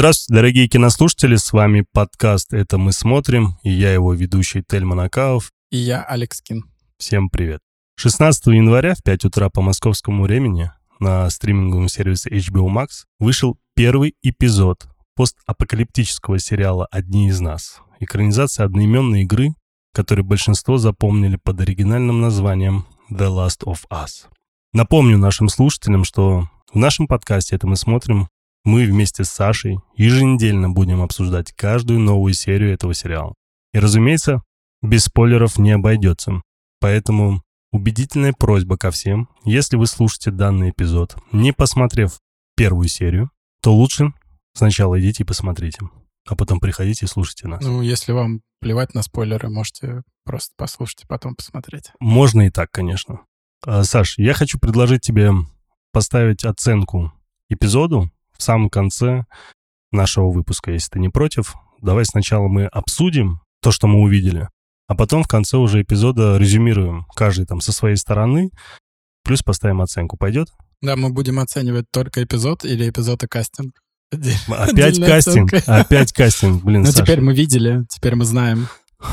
Здравствуйте, дорогие кинослушатели, с вами подкаст «Это мы смотрим», и я его ведущий Тельман Акаов. И я Алекс Кин. Всем привет. 16 января в 5 утра по московскому времени на стриминговом сервисе HBO Max вышел первый эпизод постапокалиптического сериала «Одни из нас». Экранизация одноименной игры, которую большинство запомнили под оригинальным названием «The Last of Us». Напомню нашим слушателям, что в нашем подкасте «Это мы смотрим» мы вместе с Сашей еженедельно будем обсуждать каждую новую серию этого сериала. И, разумеется, без спойлеров не обойдется. Поэтому убедительная просьба ко всем, если вы слушаете данный эпизод, не посмотрев первую серию, то лучше сначала идите и посмотрите, а потом приходите и слушайте нас. Ну, если вам плевать на спойлеры, можете просто послушать и потом посмотреть. Можно и так, конечно. А, Саш, я хочу предложить тебе поставить оценку эпизоду в самом конце нашего выпуска, если ты не против. Давай сначала мы обсудим то, что мы увидели, а потом в конце уже эпизода резюмируем каждый там со своей стороны, плюс поставим оценку. Пойдет? Да, мы будем оценивать только эпизод или эпизод и кастинг. Опять кастинг, опять кастинг, блин, Ну, теперь мы видели, теперь мы знаем.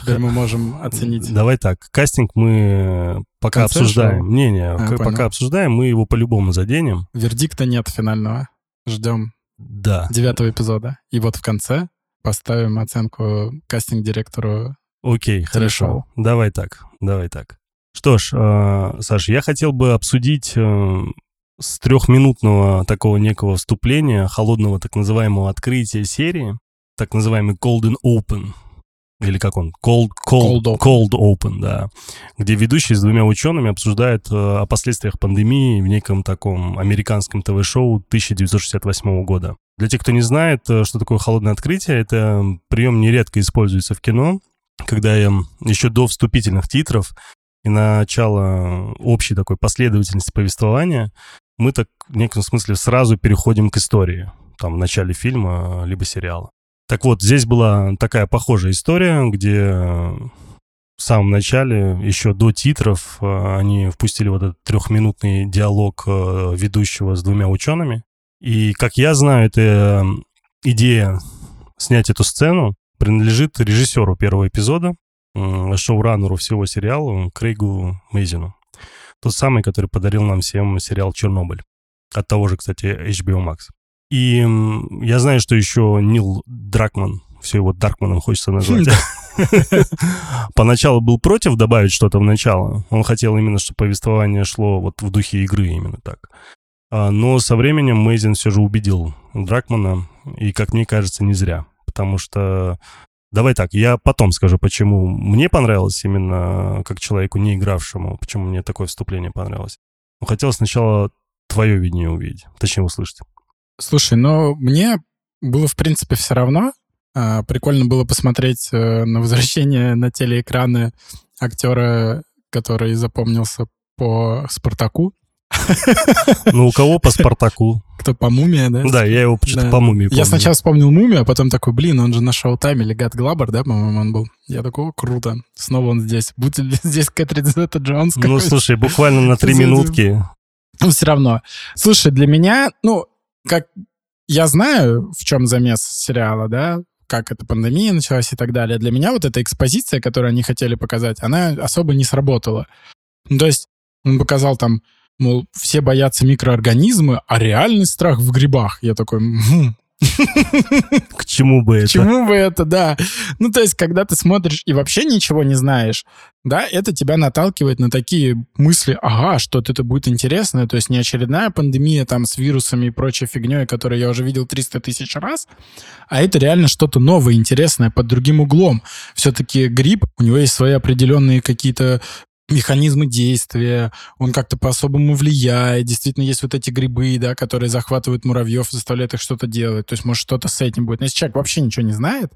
Теперь мы можем оценить. Давай так, кастинг мы пока обсуждаем. Не-не, А, пока понял. обсуждаем, мы его по-любому заденем. Вердикта нет финального. Ждем Да. девятого эпизода. И вот в конце поставим оценку кастинг-директору. Окей, хорошо. Давай так, давай так. Что ж, э, Саш, я хотел бы обсудить э, с трехминутного такого некого вступления, холодного так называемого открытия серии, так называемый Golden Open, или как он, Cold, cold, Cold Open. cold open, да, где ведущий с двумя учеными обсуждает э, о последствиях пандемии в неком таком американском ТВ-шоу 1968 года. Для тех, кто не знает, э, что такое холодное открытие, это прием нередко используется в кино, когда еще до вступительных титров и начала общей такой последовательности повествования, мы так в неком смысле сразу переходим к истории, там, в начале фильма, э, либо сериала. Так вот, здесь была такая похожая история, где э, в самом начале, еще до титров, э, они впустили вот этот трехминутный диалог э, ведущего с двумя учеными. И, как я знаю, эта идея снять эту сцену принадлежит режиссеру первого эпизода, шоураннеру всего сериала Крейгу Мейзину. Тот самый, который подарил нам всем сериал «Чернобыль». От того же, кстати, HBO Max. И я знаю, что еще Нил Дракман, все его Даркманом хочется назвать, поначалу был против добавить что-то в начало. Он хотел именно, чтобы повествование шло вот в духе игры именно так. А, Но со временем Мейзин все же убедил Дракмана, и, как мне кажется, не зря. Потому что Давай так, я потом скажу, почему мне понравилось именно как человеку, не игравшему, почему мне такое вступление понравилось. Но хотел сначала твое видение увидеть, точнее услышать. Слушай, ну, мне было, в принципе, все равно. А, Прикольно было посмотреть э, на возвращение на телеэкраны актера, который запомнился по «Спартаку». Ну, у кого по Спартаку? Кто по «Мумия», да? Да, я его почему-то Да. по мумии Я помню. сначала вспомнил «Мумию», а потом такой, блин, он же на шоу-тайме, Легат Глабер, да, по-моему, он был. Я такой, о, круто, снова он здесь. Будет ли здесь Кэтрин Зета Джонс Ну, слушай, буквально на три минутки. Ну, все равно. Слушай, для меня, ну, как я знаю, в чем замес сериала, да, как эта пандемия началась и так далее. Для меня вот эта экспозиция, которую они хотели показать, она особо не сработала. Ну, то есть он показал там, мол, все боятся микроорганизмы, а реальный страх в грибах. Я такой, «Мгм, К чему бы к это? чему бы это, да. Ну, то есть, когда ты смотришь и вообще ничего не знаешь, да, это тебя наталкивает на такие мысли, ага, что-то это будет интересное, то есть не очередная пандемия там с вирусами и прочей фигней, которую я уже видел 300 тысяч раз, а это реально что-то новое, интересное, под другим углом. Все-таки грипп, у него есть свои определенные какие-то механизмы действия, он как-то по-особому влияет. Действительно, есть вот эти грибы, да, которые захватывают муравьев, заставляют их что-то делать. То есть, может, что-то с этим будет. Но если человек вообще ничего не знает,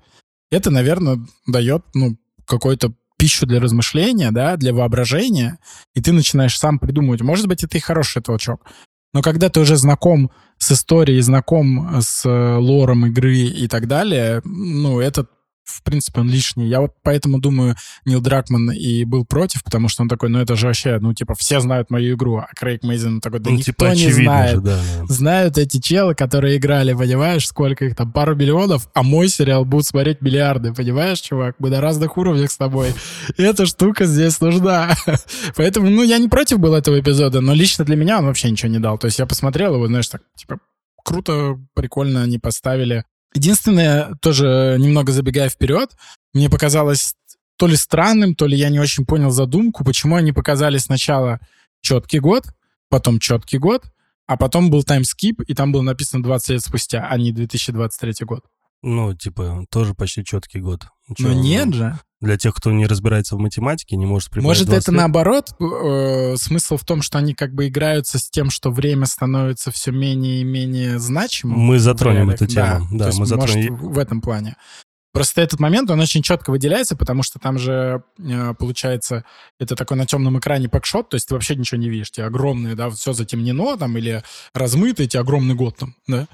это, наверное, дает, ну, какой-то пищу для размышления, да, для воображения, и ты начинаешь сам придумывать. Может быть, это и хороший толчок. Но когда ты уже знаком с историей, знаком с э, лором игры и так далее, ну, это в принципе, он лишний. Я вот поэтому думаю, Нил Дракман и был против, потому что он такой, ну это же вообще, ну типа все знают мою игру, а Крейг Мейзен такой, да ну, никто типа, не знает. Же, да, да. Знают эти челы, которые играли, понимаешь, сколько их там, пару миллионов, а мой сериал будут смотреть миллиарды, понимаешь, чувак? Мы на разных уровнях с тобой. И эта штука здесь нужна. Поэтому, ну, я не против был этого эпизода, но лично для меня он вообще ничего не дал. То есть я посмотрел его, знаешь, так, типа, круто, прикольно они поставили. Единственное, тоже немного забегая вперед, мне показалось то ли странным, то ли я не очень понял задумку, почему они показали сначала четкий год, потом четкий год, а потом был таймскип, и там было написано 20 лет спустя, а не 2023 год. Ну, типа, тоже почти четкий год. Чё, Но нет же. Для тех, кто не разбирается в математике, не может прибавить Может, это лет? наоборот? Э, смысл в том, что они как бы играются с тем, что время становится все менее и менее значимым? Мы затронем эту тему. Да, да мы затронем. Может, в этом плане. Просто этот момент, он очень четко выделяется, потому что там же, э, получается, это такой на темном экране пэкшот, то есть ты вообще ничего не видишь. Тебе огромные, да, все затемнено там или размыто, эти огромный год там, да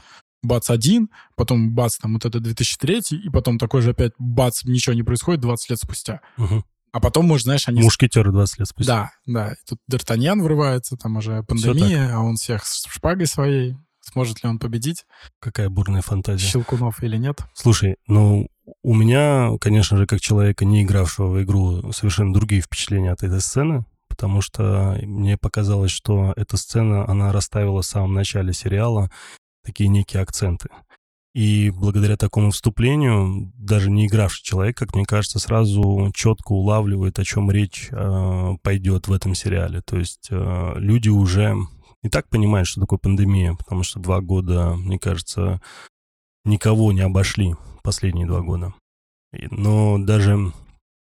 бац один, потом бац там вот это 2003, и потом такой же опять бац, ничего не происходит 20 лет спустя. Угу. А потом, может, знаешь, они... Мушкетеры 20 лет спустя. Да, да. И тут Д'Артаньян врывается, там уже пандемия, а он всех с шпагой своей. Сможет ли он победить? Какая бурная фантазия. Щелкунов или нет? Слушай, ну, у меня, конечно же, как человека, не игравшего в игру, совершенно другие впечатления от этой сцены, потому что мне показалось, что эта сцена, она расставила в самом начале сериала такие некие акценты. И благодаря такому вступлению, даже не игравший человек, как мне кажется, сразу четко улавливает, о чем речь э, пойдет в этом сериале. То есть э, люди уже и так понимают, что такое пандемия, потому что два года, мне кажется, никого не обошли последние два года. Но даже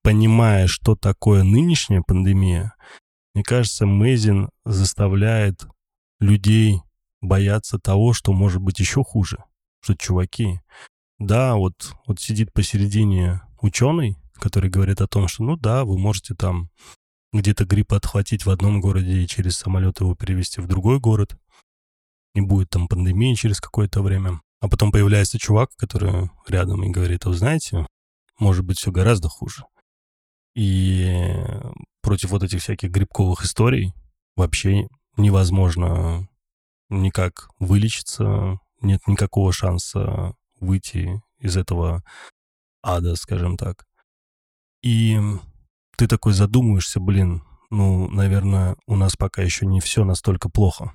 понимая, что такое нынешняя пандемия, мне кажется, Мэйзин заставляет людей бояться того, что может быть еще хуже. Что, чуваки, да, вот, вот сидит посередине ученый, который говорит о том, что, ну да, вы можете там где-то грипп отхватить в одном городе и через самолет его перевести в другой город. Не будет там пандемии через какое-то время. А потом появляется чувак, который рядом и говорит, а вы знаете, может быть все гораздо хуже. И против вот этих всяких грибковых историй вообще невозможно никак вылечиться, нет никакого шанса выйти из этого ада, скажем так. И ты такой задумываешься, блин, ну, наверное, у нас пока еще не все настолько плохо.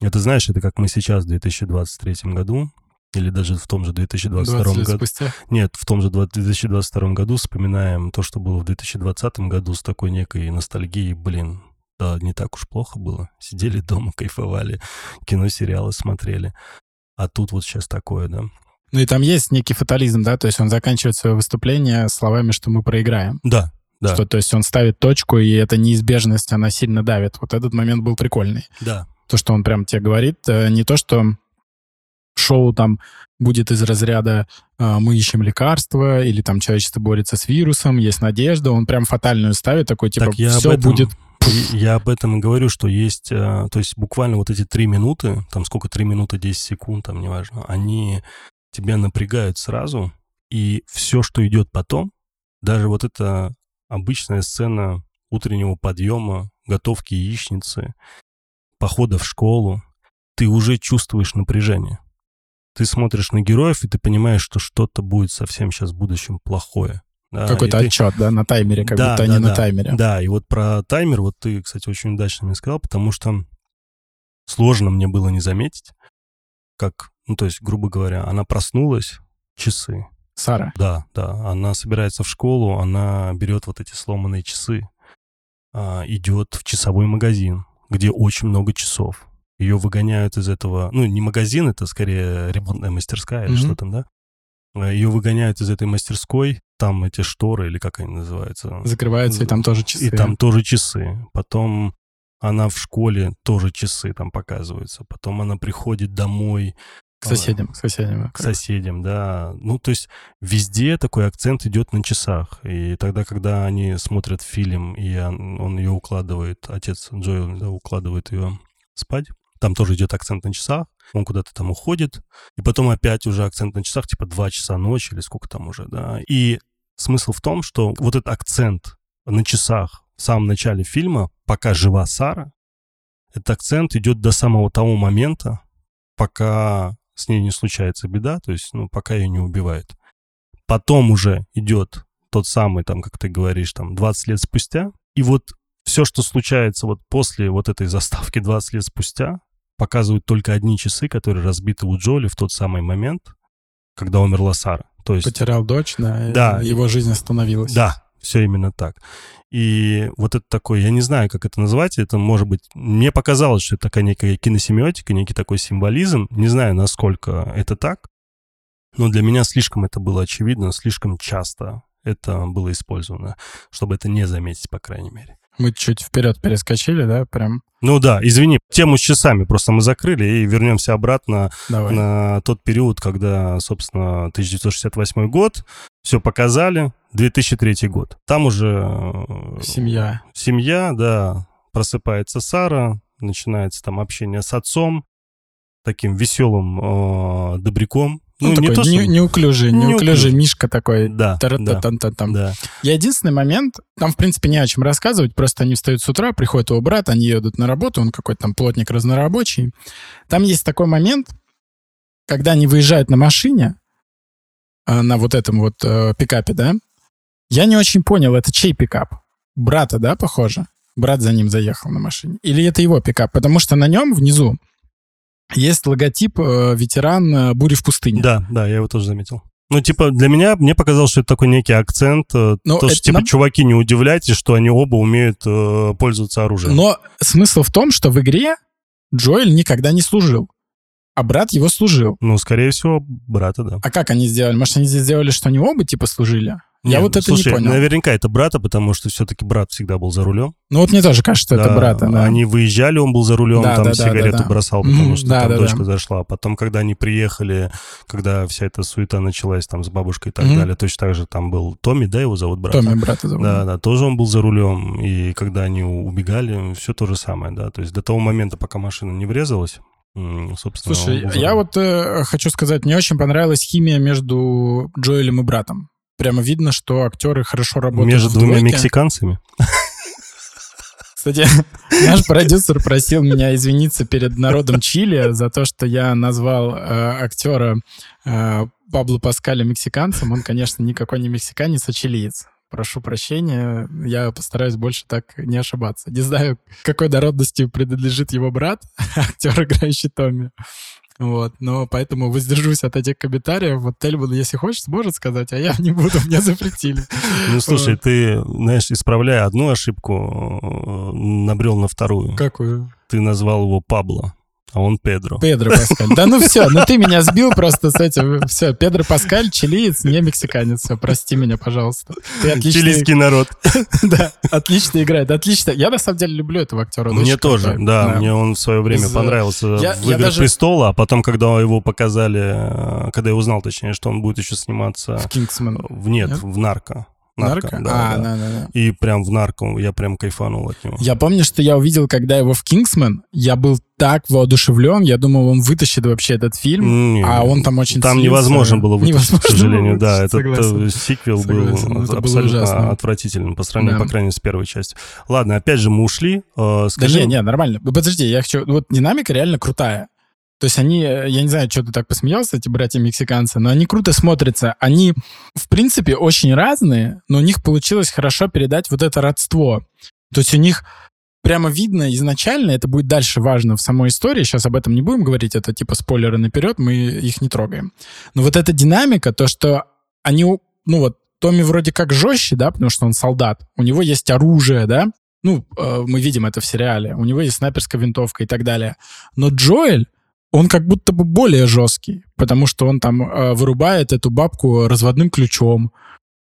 Это знаешь, это как мы сейчас в 2023 году, или даже в том же 2022 году. Спустя? Нет, в том же 2022 году вспоминаем то, что было в 2020 году с такой некой ностальгией, блин, да, не так уж плохо было. Сидели дома, кайфовали, кино, сериалы смотрели. А тут вот сейчас такое, да. Ну и там есть некий фатализм, да, то есть он заканчивает свое выступление словами, что мы проиграем. Да, да. Что, то есть он ставит точку, и эта неизбежность, она сильно давит. Вот этот момент был прикольный. Да. То, что он прям тебе говорит, э, не то, что шоу там будет из разряда э, «мы ищем лекарства» или там «человечество борется с вирусом», «есть надежда», он прям фатальную ставит, такой типа так «все этом... будет я об этом и говорю, что есть, э, то есть буквально вот эти три минуты, там сколько, три минуты, 10 секунд, там неважно, они тебя напрягают сразу, и все, что идет потом, даже вот эта обычная сцена утреннего подъема, готовки яичницы, похода в школу, ты уже чувствуешь напряжение. Ты смотришь на героев, и ты понимаешь, что что-то будет совсем сейчас в будущем плохое. Какой-то ты... отчет, да, на таймере, как да, будто да, они да, на таймере. Да, и вот про таймер, вот ты, кстати, очень удачно мне сказал, потому что сложно мне было не заметить, как, ну, то есть, грубо говоря, она проснулась, часы. Сара? Да, да. Она собирается в школу, она берет вот эти сломанные часы, а, идет в часовой магазин, где очень много часов. Ее выгоняют из этого, ну, не магазин, это скорее ремонтная мастерская mm-hmm. или что там, да? Ее выгоняют из этой мастерской, там эти шторы, или как они называются. Закрываются, и там тоже часы. И там тоже часы. Потом она в школе, тоже часы там показываются. Потом она приходит домой. К соседям, к соседям. К соседям, да. Ну, то есть везде такой акцент идет на часах. И тогда, когда они смотрят фильм, и он, он ее укладывает, отец Джоэл да, укладывает ее спать, там тоже идет акцент на часах. Он куда-то там уходит, и потом опять уже акцент на часах, типа 2 часа ночи или сколько там уже, да. И смысл в том, что вот этот акцент на часах в самом начале фильма, пока жива Сара, этот акцент идет до самого того момента, пока с ней не случается беда, то есть, ну, пока ее не убивают. Потом уже идет тот самый, там, как ты говоришь, там, 20 лет спустя, и вот все, что случается вот после вот этой заставки 20 лет спустя, показывают только одни часы, которые разбиты у Джоли в тот самый момент, когда умерла Сара. То есть... Потерял дочь, да, да. его жизнь остановилась. Да, все именно так. И вот это такой, я не знаю, как это назвать, это может быть... Мне показалось, что это такая некая киносемиотика, некий такой символизм. Не знаю, насколько это так, но для меня слишком это было очевидно, слишком часто это было использовано, чтобы это не заметить, по крайней мере. Мы чуть вперед перескочили, да, прям? Ну да, извини, тему с часами просто мы закрыли и вернемся обратно Давай. на тот период, когда, собственно, 1968 год, все показали, 2003 год. Там уже... э, Семья. Семья, да, просыпается Сара, начинается там общение с отцом, таким веселым э, добряком. Ну, не такой то, что- не- неуклюжий, Неуклюжий. Мишка такой. Да, да, Тара-та-тан-та-там. да. Я единственный момент, там, в принципе, не о чем рассказывать, просто они встают с утра, приходит его брат, они едут на работу, он какой-то там плотник разнорабочий. Там есть такой момент, когда они выезжают на машине, а, на вот этом вот э, пикапе, да, я не очень понял, это чей пикап? Брата, да, похоже? Брат за ним заехал на машине. Или это его пикап? Потому что на нем внизу есть логотип э, ветеран э, бури в пустыне. Да, да, я его тоже заметил. Ну, типа, для меня, мне показалось, что это такой некий акцент. э, Ну, то, что, типа, нам- чуваки, не удивляйтесь, что они оба умеют э, пользоваться оружием. Но смысл в том, что в игре Джоэль никогда не служил, а брат его служил. Ну, скорее всего, брата, да. А как они сделали? Может, они здесь сделали, что они оба типа служили? Я Не, вот это слушай, не понял. наверняка это брата, потому что все-таки брат всегда был за рулем. Ну вот мне тоже кажется, что это Да, брата, да. Они выезжали, он был за рулем, Да, там да, да, сигарету да, да. бросал, потому что да, там да, дочка да. зашла. Потом, когда они приехали, когда вся эта суета началась там с бабушкой и так Мгм. далее, точно так же там был Томми, да, его зовут брат? Томми брата зовут. Да, да, тоже он был за рулем, и когда они убегали, все то же самое, да, то есть до того момента, пока машина не врезалась, собственно... Слушай, я вот э, хочу сказать, мне очень понравилась химия между Джоэлем и братом. Прямо видно, что актеры хорошо работают Между двумя мексиканцами? Кстати, наш продюсер просил меня извиниться перед народом Чили за то, что я назвал э, актера э, Пабло Паскаля мексиканцем. Он, конечно, никакой не мексиканец, а чилиец. Прошу прощения, я постараюсь больше так не ошибаться. Не знаю, какой народности принадлежит его брат, актер, играющий Томми. Вот, но поэтому воздержусь от этих комментариев. Вот Тельман, если хочет, сможет сказать, а я не буду, мне запретили. Ну, слушай, ты, знаешь, исправляя одну ошибку, э, набрел на вторую. Какую? Ты назвал его Пабло, а он Педро. Педро Паскаль. Да ну все, ну ты меня сбил просто с этим. Все, Педро Паскаль, чилиец, не мексиканец. Все, прости меня, пожалуйста. Ты отлично, Чилийский народ. да, отлично играет, отлично. Я на самом деле люблю этого актера. Мне тоже, да, мне он в свое время э, понравился в «Играх престола», а потом, когда его показали, э, когда я узнал, точнее, что он будет еще сниматься В нет, Нет? в «Нарко». Нарко? да, а, да. да, да, да. И прям в «Нарко» я прям кайфанул от него. Я помню, что я увидел, когда его в Кингсман, я был так воодушевлен, я думал, он вытащит вообще этот фильм, Не, а он там очень Там слился. невозможно было вытащить, к сожалению, было да. вытащить, Этот согласен. э, сиквел Согласен, был это было абсолютно отвратительным по сравнению, Да. по крайней мере, с первой частью. Ладно, опять же, мы ушли. Э, Да не, не, нормально. Ну, Подожди, я хочу... Вот динамика реально крутая. То есть они, э, я не знаю, что ты так посмеялся, эти братья-мексиканцы, но они круто смотрятся. Они, в принципе, очень разные, но у них получилось хорошо передать вот это родство. То есть у них прямо видно изначально, это будет дальше важно в самой истории, сейчас об этом не будем говорить, это типа спойлеры наперед, мы их не трогаем. Но вот эта динамика, то, что они, ну вот, Томми вроде как жестче, да, потому что он солдат, у него есть оружие, да, ну, э, мы видим это в сериале, у него есть снайперская винтовка и так далее. Но Джоэль, он как будто бы более жесткий, потому что он там э, вырубает эту бабку разводным ключом,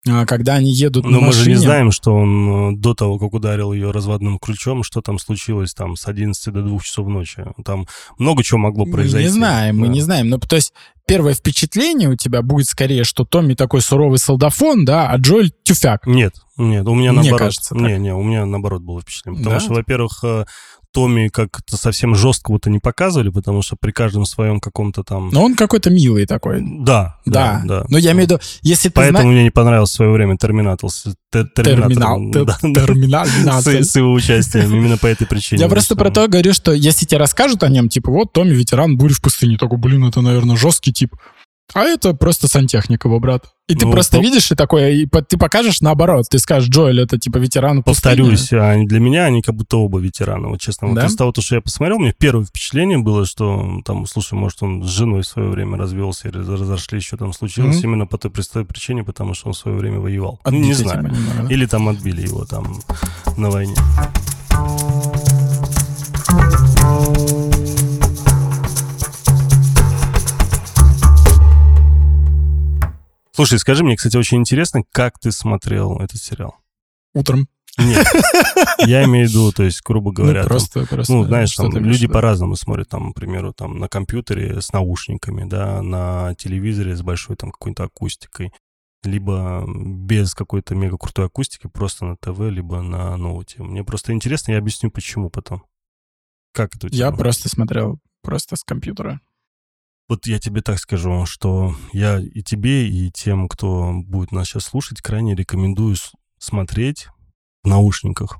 а, когда они едут Но на мы машине. же не знаем, что он э, до того, как ударил ее разводным ключом, что там случилось там с 11 до 2 часов ночи. Там много чего могло Мы произойти. не знаем, мы Да. не знаем. Ну, то есть первое впечатление у тебя будет скорее, что Томми такой суровый солдафон, да, а Джоэль тюфяк. Нет, нет, у меня Мне наоборот. кажется так. Не, не, у меня наоборот было впечатление. Потому Да? что, во-первых, э, Томми как-то совсем жесткого-то не показывали, потому что при каждом своем каком-то там... Но он какой-то милый такой. Да, да, Да. да. Но я имею в виду, если ты Поэтому мне не понравился в свое время Терминатор. Терминал. Терминал. С его участием, именно по этой причине. Я просто про то говорю, что если тебе расскажут о нем, типа, вот Томми, ветеран бури в пустыне, такой, блин, это, наверное, жесткий тип. А это просто сантехник его брат. И ты Ну, просто по- видишь и такой, и по- ты покажешь наоборот. Ты скажешь, Джоэль, это типа ветеран пустыни. Повторюсь, они- для меня они как будто оба ветераны, вот честно. Вот Да? из того, то, что я посмотрел, мне первое впечатление было, что там, слушай, может, он с женой в свое время развелся или разошлись, что там случилось, Мгм. именно по той простой причине, потому что он в свое время воевал. Ну, не знаю. типа, немного, да? Или там отбили его там на войне. Слушай, скажи мне, кстати, очень интересно, как ты смотрел этот сериал? Утром. Нет, я имею в виду, то есть, грубо говоря, ну, там, просто, просто. ну, знаешь, там люди виду? по-разному смотрят, там, к примеру, там, на компьютере с наушниками, да, на телевизоре с большой там какой-то акустикой, либо без какой-то мега крутой акустики, просто на ТВ, либо на ноуте. Мне просто интересно, я объясню, почему потом. Как это у тебя? Я просто смотрел просто с компьютера. Вот я тебе так скажу, что я и тебе, и тем, кто будет нас сейчас слушать, крайне рекомендую смотреть в наушниках.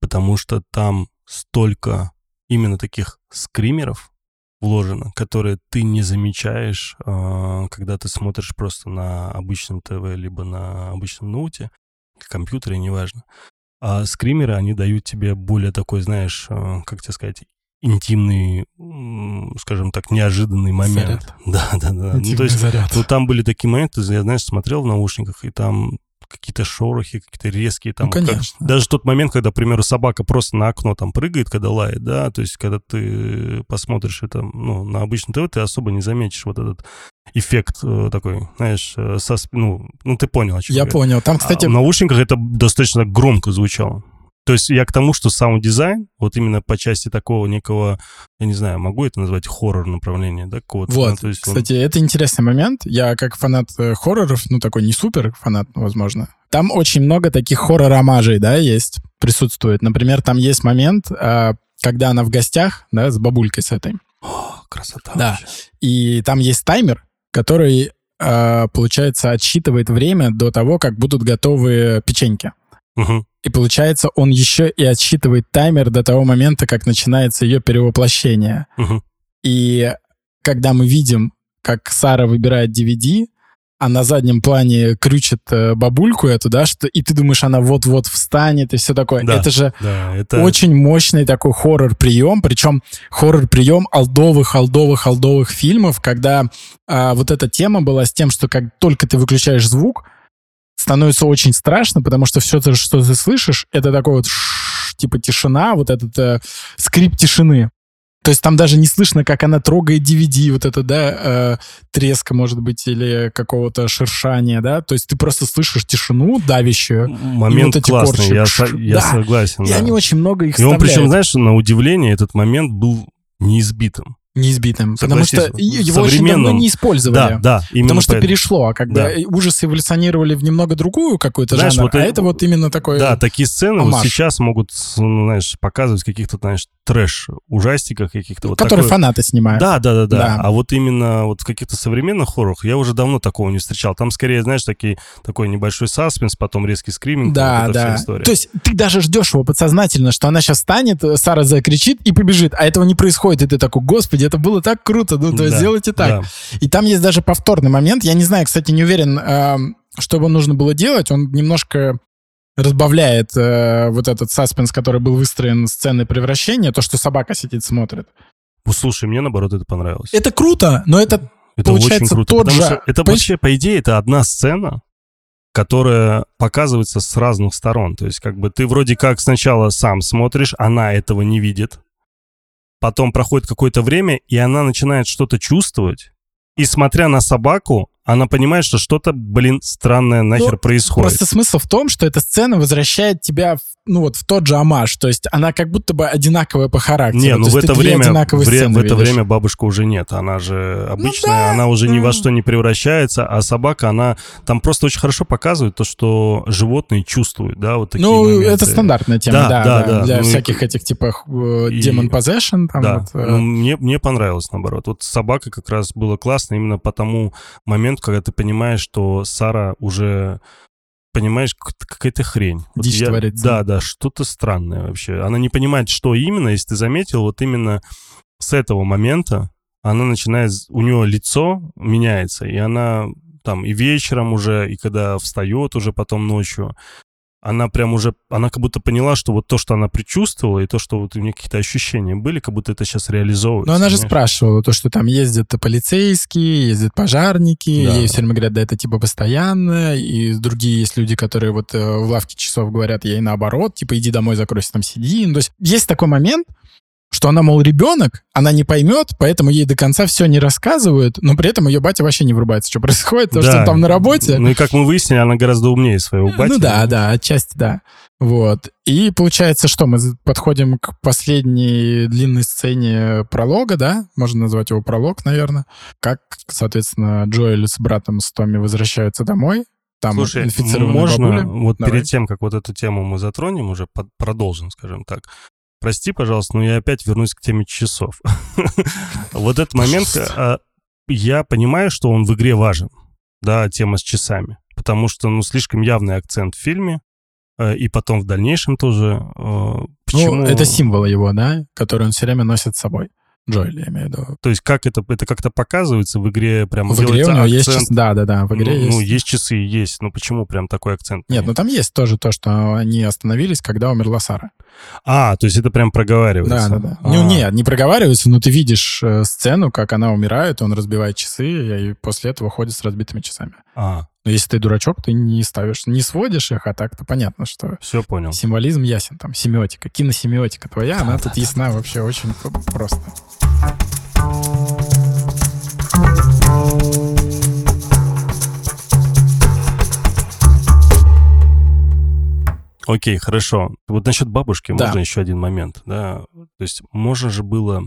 Потому что там столько именно таких скримеров вложено, которые ты не замечаешь, а, когда ты смотришь просто на обычном ТВ, либо на обычном ноуте, компьютере, неважно. А скримеры, они дают тебе более такой, знаешь, а, как тебе сказать, интимный, скажем так, неожиданный момент. Заряд. Да, да, да. Ну, то Интимный есть, заряд. ну, там были такие моменты, я, знаешь, смотрел в наушниках, и там какие-то шорохи, какие-то резкие там. Ну, как- конечно. даже тот момент, когда, к примеру, собака просто на окно там прыгает, когда лает, да, то есть, когда ты посмотришь это, ну, на обычном ТВ, ты особо не заметишь вот этот эффект э, такой, знаешь, э, сосп- ну, ну, ты понял, о чем Я понял. Там, кстати, а в наушниках это достаточно громко звучало. То есть я к тому, что саунд-дизайн, вот именно по части такого некого, я не знаю, могу это назвать хоррор направления, да, какого-то? Вот, Ну, то есть он- кстати, это интересный момент. Я как фанат э, хорроров, ну такой не супер фанат, возможно. Там очень много таких хоррор-омажей, да, есть, присутствует. Например, там есть момент, а, когда она в гостях, да, с бабулькой с этой. О, красота. Да. вообще. И там есть таймер, который, а, получается, отсчитывает время до того, как будут готовы печеньки. Мгм. И получается, он еще и отсчитывает таймер до того момента, как начинается ее перевоплощение. Мгм. И когда мы видим, как Сара выбирает DVD, а на заднем плане крючит э, бабульку эту, да, что и ты думаешь, она вот-вот встанет и все такое. Да. Это же Да, это... очень мощный такой хоррор-прием, причем хоррор-прием алдовых, алдовых, алдовых фильмов, когда а, вот эта тема была с тем, что как только ты выключаешь звук, становится очень страшно, потому что все, то, что ты слышишь, это такой вот типа тишина, вот этот э, скрип тишины. То есть там даже не слышно, как она трогает DVD, вот это, да, э, треска, может быть, или какого-то шершания, да. То есть ты просто слышишь тишину давящую, Момент вот классный, корчи. я, со- я Да. согласен. и да. они очень много их И он, вставляют. причем, знаешь, на удивление, этот момент был неизбитым. Неизбитым, потому что Согласись, и- в его очень давно не использовали. Да, да, именно Потому что поэтому. перешло, а когда Да. ужасы эволюционировали в немного другую какую-то Знаешь, жанр, вот а и- это вот именно такой... Да, такие сцены вот сейчас могут, ну, знаешь, показывать в каких-то, знаешь, трэш-ужастиках каких-то. Вот который такое- фанаты снимают. Да, да, да, да, Да. А вот именно вот в каких-то современных хоррорах я уже давно такого не встречал. Там скорее, знаешь, такие, такой небольшой саспенс, потом резкий скриминг. Да, вот да. То есть ты даже ждешь его подсознательно, что она сейчас встанет, э, Сара закричит и побежит, а этого не происходит, и ты такой, господи, это было так круто, ну то есть Да, сделайте так. да. И там есть даже повторный момент, я не знаю, кстати, не уверен, эм, что бы нужно было делать, он немножко разбавляет э, вот этот саспенс, который был выстроен сценой превращения, то, что собака сидит, смотрит. Ну, слушай, мне наоборот это понравилось. Это круто, но это Это получается очень круто, тот потому же- что это понимаешь? вообще, по идее, это одна сцена, которая показывается с разных сторон. То есть, как бы ты вроде как сначала сам смотришь, она этого не видит. Потом проходит какое-то время, и она начинает что-то чувствовать. И смотря на собаку, она понимает, что что-то, блин, странное нахер Ну, происходит. Просто смысл в том, что эта сцена возвращает тебя в ну вот в тот же амаш, то есть она как будто бы одинаковая по характеру. Не, ну в это время, вре- в это видишь. время бабушка уже нет. Она же обычная, да, она уже ни во что не превращается, а собака, она там просто очень хорошо показывает то, что животные чувствуют, да, вот такие Ну, моменты. это стандартная тема, Да, да, да, да, да. для Ну, всяких этих типа э, и- Demon Possession, там Да, вот, э, ну, мне, мне понравилось, наоборот. Вот собака как раз было классно именно по тому моменту, когда ты понимаешь, что Сара уже понимаешь, как- какая-то хрень. Вот Дичь я- творится. Да, да, что-то странное вообще. Она не понимает, что именно, если ты заметил, вот именно с этого момента она начинает, у нее лицо меняется, и она там и вечером уже, и когда встает уже потом ночью, она прям уже, она как будто поняла, что вот то, что она предчувствовала, и то, что вот у нее какие-то ощущения были, как будто это сейчас реализовывается. Но она же понимаешь? спрашивала, то, что там ездят полицейские, ездят пожарники, Да. ей все время говорят, да, это типа постоянно, и другие есть люди, которые вот э, в лавке часов говорят ей наоборот, типа иди домой, закройся, там сиди. Ну, то есть есть такой момент, что она, мол, ребенок, она не поймет, поэтому ей до конца все не рассказывают, но при этом ее батя вообще не врубается, что происходит, потому что Да. он там на работе. Ну и как мы выяснили, она гораздо умнее своего бати. Ну да, да, отчасти да. Вот. И получается, что мы подходим к последней длинной сцене пролога, да? Можно назвать его пролог, наверное. Как, соответственно, Джоэль с братом с Томми возвращаются домой. Там Слушай, можно бабуля. вот Давай. перед тем, как вот эту тему мы затронем, уже под- продолжим, скажем так. Прости, пожалуйста, но я опять вернусь к теме часов. Вот этот момент, а, я понимаю, что он в игре важен, да, тема с часами, потому что, ну, слишком явный акцент в фильме, э, и потом в дальнейшем тоже. э, Почему? Ну, это символ его, да? Который он все время носит с собой. Джоэль, я имею в виду. То есть как это, это как-то показывается в игре, прям В игре у него есть акцент. часы. Да, да, да, в игре ну, есть. ну, есть часы, есть. Но почему прям такой акцент? Нет, ну там есть тоже то, что они остановились, когда умерла Сара. А, то есть это прям проговаривается. Да, да, да. А. Ну, нет, не проговаривается, но ты видишь э, сцену, как она умирает, он разбивает часы, и после этого ходит с разбитыми часами. А, Но если ты дурачок, ты не ставишь, не сводишь их, а так-то понятно, что все понял. символизм ясен. Там семиотика, киносемиотика твоя, она тут ясна вообще очень просто. Окей, хорошо. Вот насчет бабушки Да. можно еще один момент, да? То есть можно же было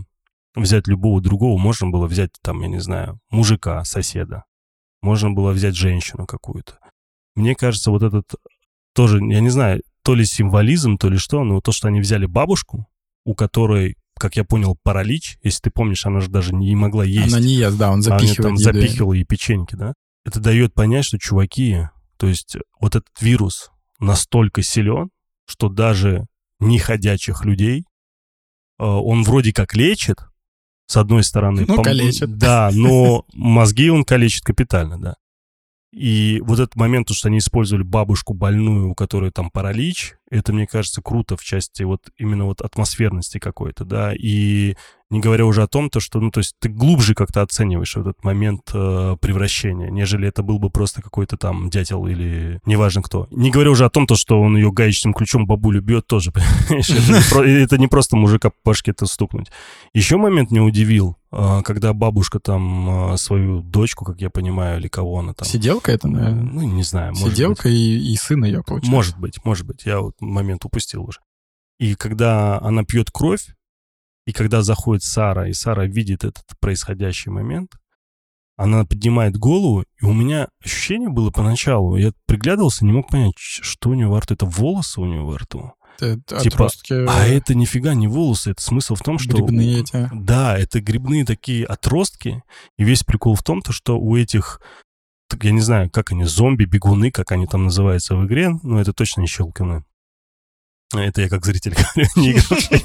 взять любого другого, можно было взять там, я не знаю, мужика, соседа, можно было взять женщину какую-то. Мне кажется, вот этот тоже, я не знаю, то ли символизм, то ли что, но то, что они взяли бабушку, у которой, как я понял, паралич, если ты помнишь, она же даже не могла есть. Она не ест, да, он Она запихивает там еду. запихивала ей печеньки, да? Это дает понять, что чуваки, то есть вот этот вирус настолько силен, что даже неходячих людей э, он вроде как лечит, с одной стороны. Ну, пом- калечит. Да, но мозги он калечит капитально, да. И вот этот момент, то, что они использовали бабушку больную, у которой там паралич, это, мне кажется, круто в части вот именно вот атмосферности какой-то, да, и не говоря уже о том, то, что, ну, то есть ты глубже как-то оцениваешь этот момент э, превращения, нежели это был бы просто какой-то там дятел или неважно кто. Не говоря уже о том, то, что он ее гаечным ключом бабулю бьет тоже, понимаешь? Это не, просто мужика по башке это стукнуть. Еще момент меня удивил, когда бабушка там э, свою дочку, как я понимаю, или кого она там... Сиделка это, наверное. Ну, не знаю. Сиделка и, и сын ее, получается. Может быть, может быть. Я вот момент упустил уже. И когда она пьет кровь, и когда заходит Сара, и Сара видит этот происходящий момент, она поднимает голову, и у меня ощущение было поначалу, я приглядывался, не мог понять, что у нее во рту. Это волосы у нее во рту. Это Типа, отростки А это нифига не волосы, это смысл в том, что... грибные эти. Да, это грибные такие отростки. И весь прикол в том, то, что у этих, я не знаю, как они, зомби, бегуны, как они там называются в игре, но это точно не щелканы. Это я как зритель говорю, не игрушки.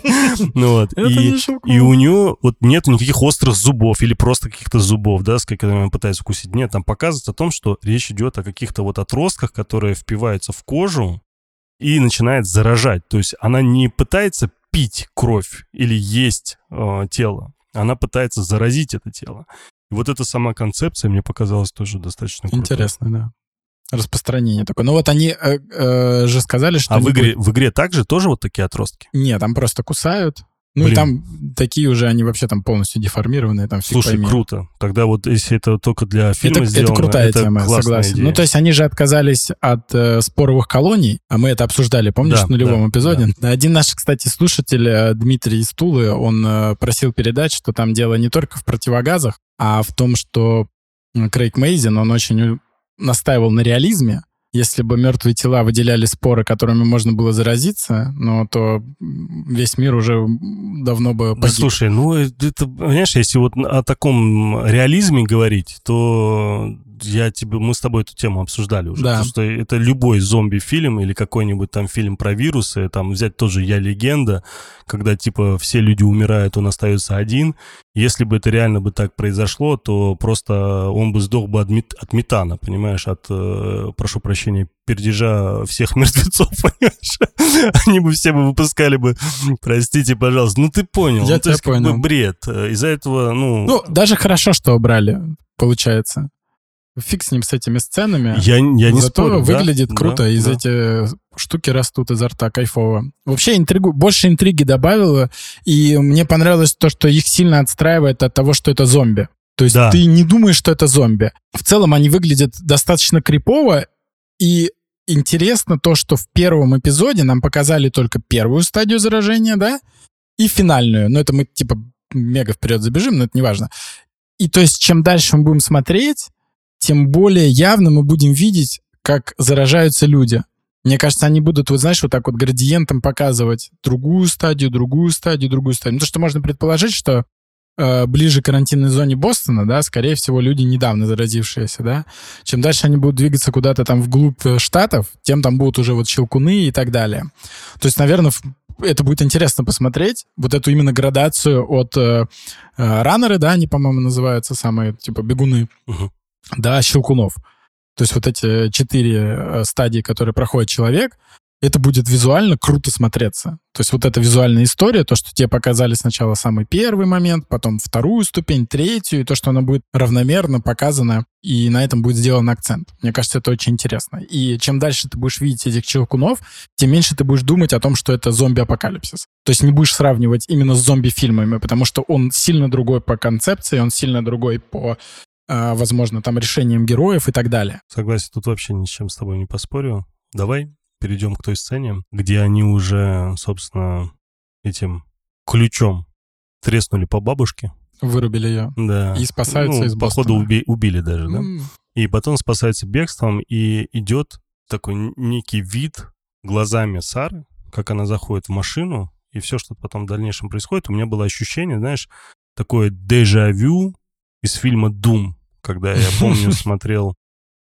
Ну вот. И, у нее вот нет никаких острых зубов или просто каких-то зубов, да, с которыми она пытается укусить. Нет, там показывается о том, что речь идет о каких-то вот отростках, которые впиваются в кожу и начинает заражать. То есть она не пытается пить кровь или есть э, тело, она пытается заразить это тело. И вот эта сама концепция мне показалась тоже достаточно крутой. Интересно, да. Распространение такое. Ну вот они э, э, же сказали, что... А в игре, в игре также тоже вот такие отростки? Нет, там просто кусают, Ну Блин. и там такие уже, они вообще там полностью деформированные, там Слушай, пойми. круто. Тогда вот если это только для фильма Это, сделано, это крутая это тема, согласен. идея. Ну, то есть они же отказались от э, споровых колоний, а мы это обсуждали, помнишь, Да, в нулевом да, эпизоде? Один наш, кстати, слушатель, э, Дмитрий из Тулы, он э, просил передать, что там дело не только в противогазах, а в том, что Крейг Мейзин, он очень настаивал на реализме. Если бы мертвые тела выделяли споры, которыми можно было заразиться, ну, то весь мир уже давно бы Да погиб. слушай, ну это, понимаешь, если вот о таком реализме говорить, то я тебе, мы с тобой эту тему обсуждали уже. Да. Потому что это любой зомби-фильм или какой-нибудь там фильм про вирусы, там взять тоже «Я легенда», когда типа все люди умирают, он остается один. Если бы это реально бы так произошло, то просто он бы сдох бы от, мет- от метана, понимаешь, от, э, прошу прощения, пердежа всех мертвецов, понимаешь? Они бы все бы выпускали бы, простите, пожалуйста. Ну ты понял. Я Ну, тебя есть, как бы понял. бред. Э, Из-за этого, ну... Ну, даже хорошо, что убрали, получается. Фиг с ним, с этими сценами. я, я не Зато спорю, да, выглядит да, круто, из да. эти штуки растут изо рта, кайфово. Вообще интригу, больше интриги добавило, и мне понравилось то, что их сильно отстраивает от того, что это зомби. То есть Да. ты не думаешь, что это зомби. В целом они выглядят достаточно крипово, и интересно то, что в первом эпизоде нам показали только первую стадию заражения, да, и финальную. Но это мы типа мега вперед забежим, но это не важно. И то есть чем дальше мы будем смотреть, тем более явно мы будем видеть, как заражаются люди. Мне кажется, они будут, вот знаешь, вот так вот градиентом показывать другую стадию, другую стадию, другую стадию. Ну, то, что можно предположить, что э, ближе к карантинной зоне Бостона, да, скорее всего, люди недавно заразившиеся, да. Чем дальше они будут двигаться куда-то там вглубь э, штатов, тем там будут уже вот щелкуны и так далее. То есть, наверное, это будет интересно посмотреть, вот эту именно градацию от э, э, раннеры, да, они, по-моему, называются самые, типа, бегуны, Мгм. Да, щелкунов. То есть вот эти четыре э, стадии, которые проходит человек, это будет визуально круто смотреться. То есть вот эта визуальная история, то, что тебе показали сначала самый первый момент, потом вторую ступень, третью, и то, что она будет равномерно показана, и на этом будет сделан акцент. Мне кажется, это очень интересно. И чем дальше ты будешь видеть этих челкунов, тем меньше ты будешь думать о том, что это зомби-апокалипсис. То есть не будешь сравнивать именно с зомби-фильмами, потому что он сильно другой по концепции, он сильно другой по, э, возможно, там решениям героев и так далее. Согласен, тут вообще ни с чем с тобой не поспорю. Давай перейдем к той сцене, где они уже, собственно, этим ключом треснули по бабушке. Вырубили ее. Да. И спасаются Ну, из Походу, Бостона. уби- убили даже, да? М, И потом спасается бегством, и идет такой некий вид глазами Сары, как она заходит в машину, и все, что потом в дальнейшем происходит, у меня было ощущение, знаешь, такое дежавю из фильма «Дум», когда я помню, смотрел,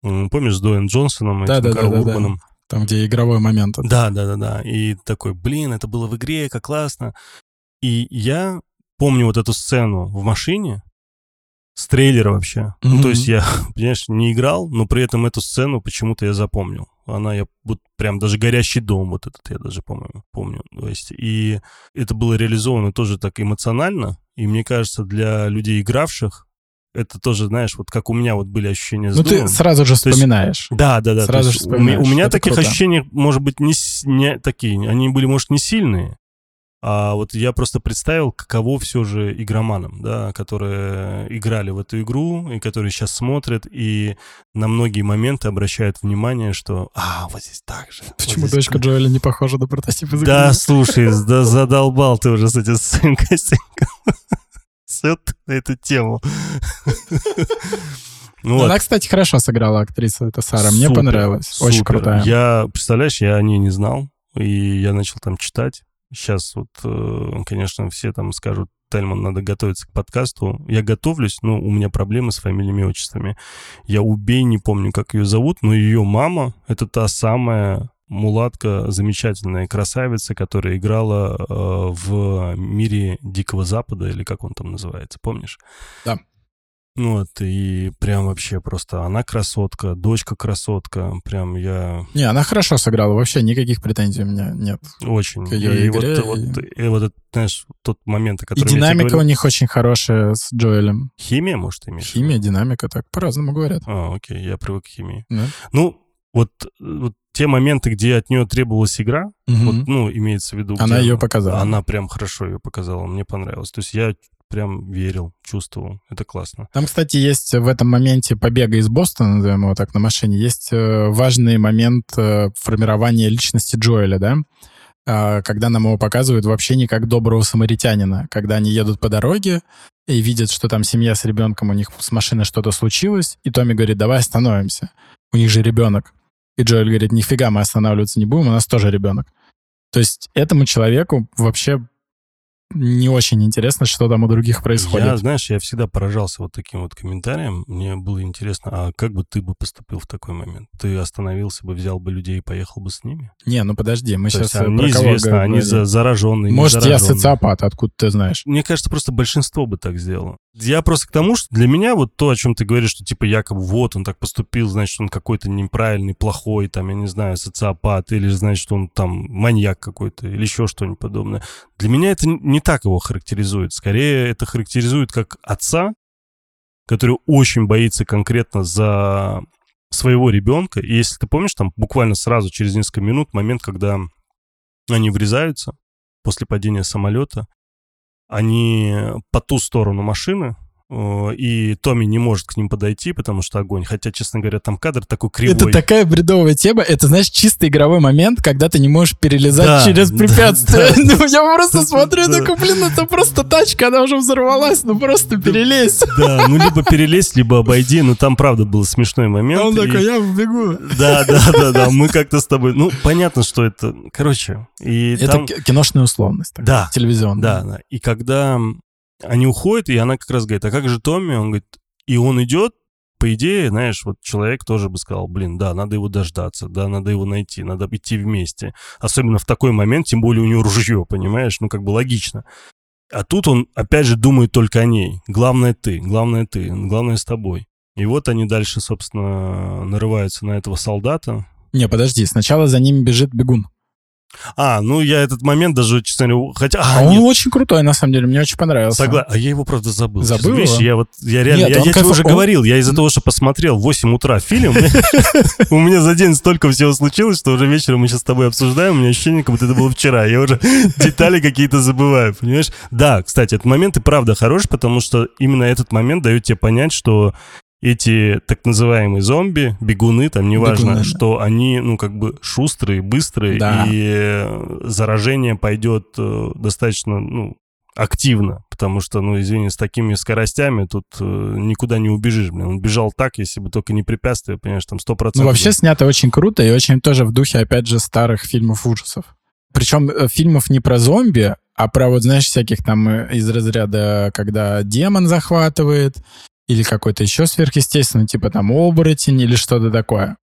помнишь, с Дуэйн Джонсоном, этим Да-да-да-да-да. Карл Урбаном? Там, где игровой момент. Да, да, да, да. И такой, блин, это было в игре, как классно. И я помню вот эту сцену в машине с трейлера вообще. Ну, Мгм. то есть я, понимаешь, не играл, но при этом эту сцену почему-то я запомнил. Она, я вот прям даже горящий дом вот этот я даже, по-моему, помню. То есть, и это было реализовано тоже так эмоционально. И мне кажется, для людей, игравших, это тоже, знаешь, вот как у меня вот были ощущения с Ну, ты сразу же есть- вспоминаешь. Да, да, да. Сразу же есть у, меня, у вспоминаешь. меня Это таких круто. ощущений, может быть, не, не такие. Они были, может, не сильные. А вот я просто представил, каково все же игроманам, да, которые играли в эту игру, и которые сейчас смотрят, и на многие моменты обращают внимание, что «А, вот здесь так же». вот Почему здесь дочка Джоэля не похожа на прототип из да, игры? слушай, да задолбал ты уже с этим своим Все на эту тему. Ну вот. Она, кстати, хорошо сыграла актриса, это Сара. Мне Супер, понравилось. Очень супер. крутая. Я, представляешь, я о ней не знал, и я начал там читать. Сейчас вот, э, конечно, все там скажут, Тельман, надо готовиться к подкасту. Я готовлюсь, но у меня проблемы с фамилиями и отчествами. Я убей, не помню, как ее зовут, но ее мама — это та самая мулатка, замечательная красавица, которая играла э, в мире Дикого Запада, или как он там называется, помнишь? Да. Ну Вот, и прям вообще просто она красотка, дочка красотка, прям я Не, она хорошо сыграла, вообще никаких претензий у меня нет. очень. К её и вот, игре, вот, и- и вот этот, знаешь, тот момент, о И котором я тебе динамика у говорил. них очень хорошая с Джоэлем. Химия, может, имеешь? Химия, динамика, так по-разному говорят. А, окей, я привык к химии. Да? Ну, вот, вот те моменты, где от нее требовалась игра, Мгм. вот, ну, имеется в виду... Она ее показала. Она прям хорошо ее показала, мне понравилось. То есть я прям верил, чувствовал. Это классно. Там, кстати, есть в этом моменте побега из Бостона, назовем его так, на машине, есть э, важный момент э, формирования личности Джоэля, да? А, Когда нам его показывают вообще не как доброго самаритянина. Когда они едут по дороге и видят, что там семья с ребенком, у них с машиной что-то случилось, и Томми говорит, давай остановимся. У них же ребенок. И Джоэль говорит, нифига, мы останавливаться не будем, у нас тоже ребенок. То есть этому человеку вообще не очень интересно, что там у других происходит. Я, знаешь, я всегда поражался вот таким вот комментарием. Мне было интересно, а как бы ты бы поступил в такой момент? Ты остановился бы, взял бы людей и поехал бы с ними? Не, ну подожди, мы То сейчас есть они известно, они за- зараженные, Может, я социопат, откуда ты знаешь? Мне кажется, просто большинство бы так сделало. Я просто к тому, что для меня вот то, о чем ты говоришь, что типа якобы вот он так поступил, значит, он какой-то неправильный, плохой, там, я не знаю, социопат, или значит, он там маньяк какой-то, или еще что-нибудь подобное. Для меня это не так его характеризует. Скорее, это характеризует как отца, который очень боится конкретно за своего ребенка. И если ты помнишь, там буквально сразу через несколько минут момент, когда они врезаются после падения самолета, они по ту сторону машины, и Томми не может к ним подойти, потому что огонь. Хотя, честно говоря, там кадр такой кривой. Это такая бредовая тема. Это, знаешь, чисто игровой момент, когда ты не можешь перелезать Да, через да, препятствие. да. Ну, я просто смотрю, Да. такой, блин, это просто тачка, она уже взорвалась, ну просто перелезь. Да, ну либо перелезть, либо обойди. Но там, правда, был смешной момент. А он и- такой, я вбегу. Да, да, да, да. Мы как-то с тобой... Ну, понятно, что это... Короче, и Это там... киношная условность. такая, Да, Телевизионная. Да, да. И когда они уходят, и она как раз говорит, а как же Томми? Он говорит, и он идет, по идее, знаешь, вот человек тоже бы сказал, блин, да, надо его дождаться, да, надо его найти, надо идти вместе. Особенно в такой момент, тем более у него ружье, понимаешь? Ну, как бы логично. А тут он, опять же, думает только о ней. Главное ты, главное ты, главное с тобой. И вот они дальше, собственно, нарываются на этого солдата. Не, подожди, сначала за ними бежит бегун. А, ну я этот момент даже, честно говоря, хотя... А, А, он нет, очень крутой, на самом деле, мне очень понравился. Согласен. А я его, правда, забыл. Забыл его? я вот, я реально, Нет, я, я тебе кайф- уже он- говорил, я из-за того, что посмотрел в 8 утра фильм, у меня за день столько всего случилось, что уже вечером мы сейчас с тобой обсуждаем, у меня ощущение, как будто это было вчера, я уже детали какие-то забываю, понимаешь? Да, кстати, этот момент и правда хорош, потому что именно этот момент дает тебе понять, что эти так называемые зомби, бегуны, там неважно, Бегуны, да. что они, ну, как бы шустрые, быстрые, Да. и э, заражение пойдет э, достаточно, ну, активно, потому что, ну, извини, с такими скоростями тут э, никуда не убежишь, блин. Он бежал так, если бы только не препятствие, понимаешь, там 100%. Ну, вообще снято очень круто и очень тоже в духе, опять же, старых фильмов ужасов. Причем э, фильмов не про зомби, а про вот, знаешь, всяких там э, из разряда, когда демон захватывает, или какой-то еще сверхъестественный, типа там оборотень или что-то такое.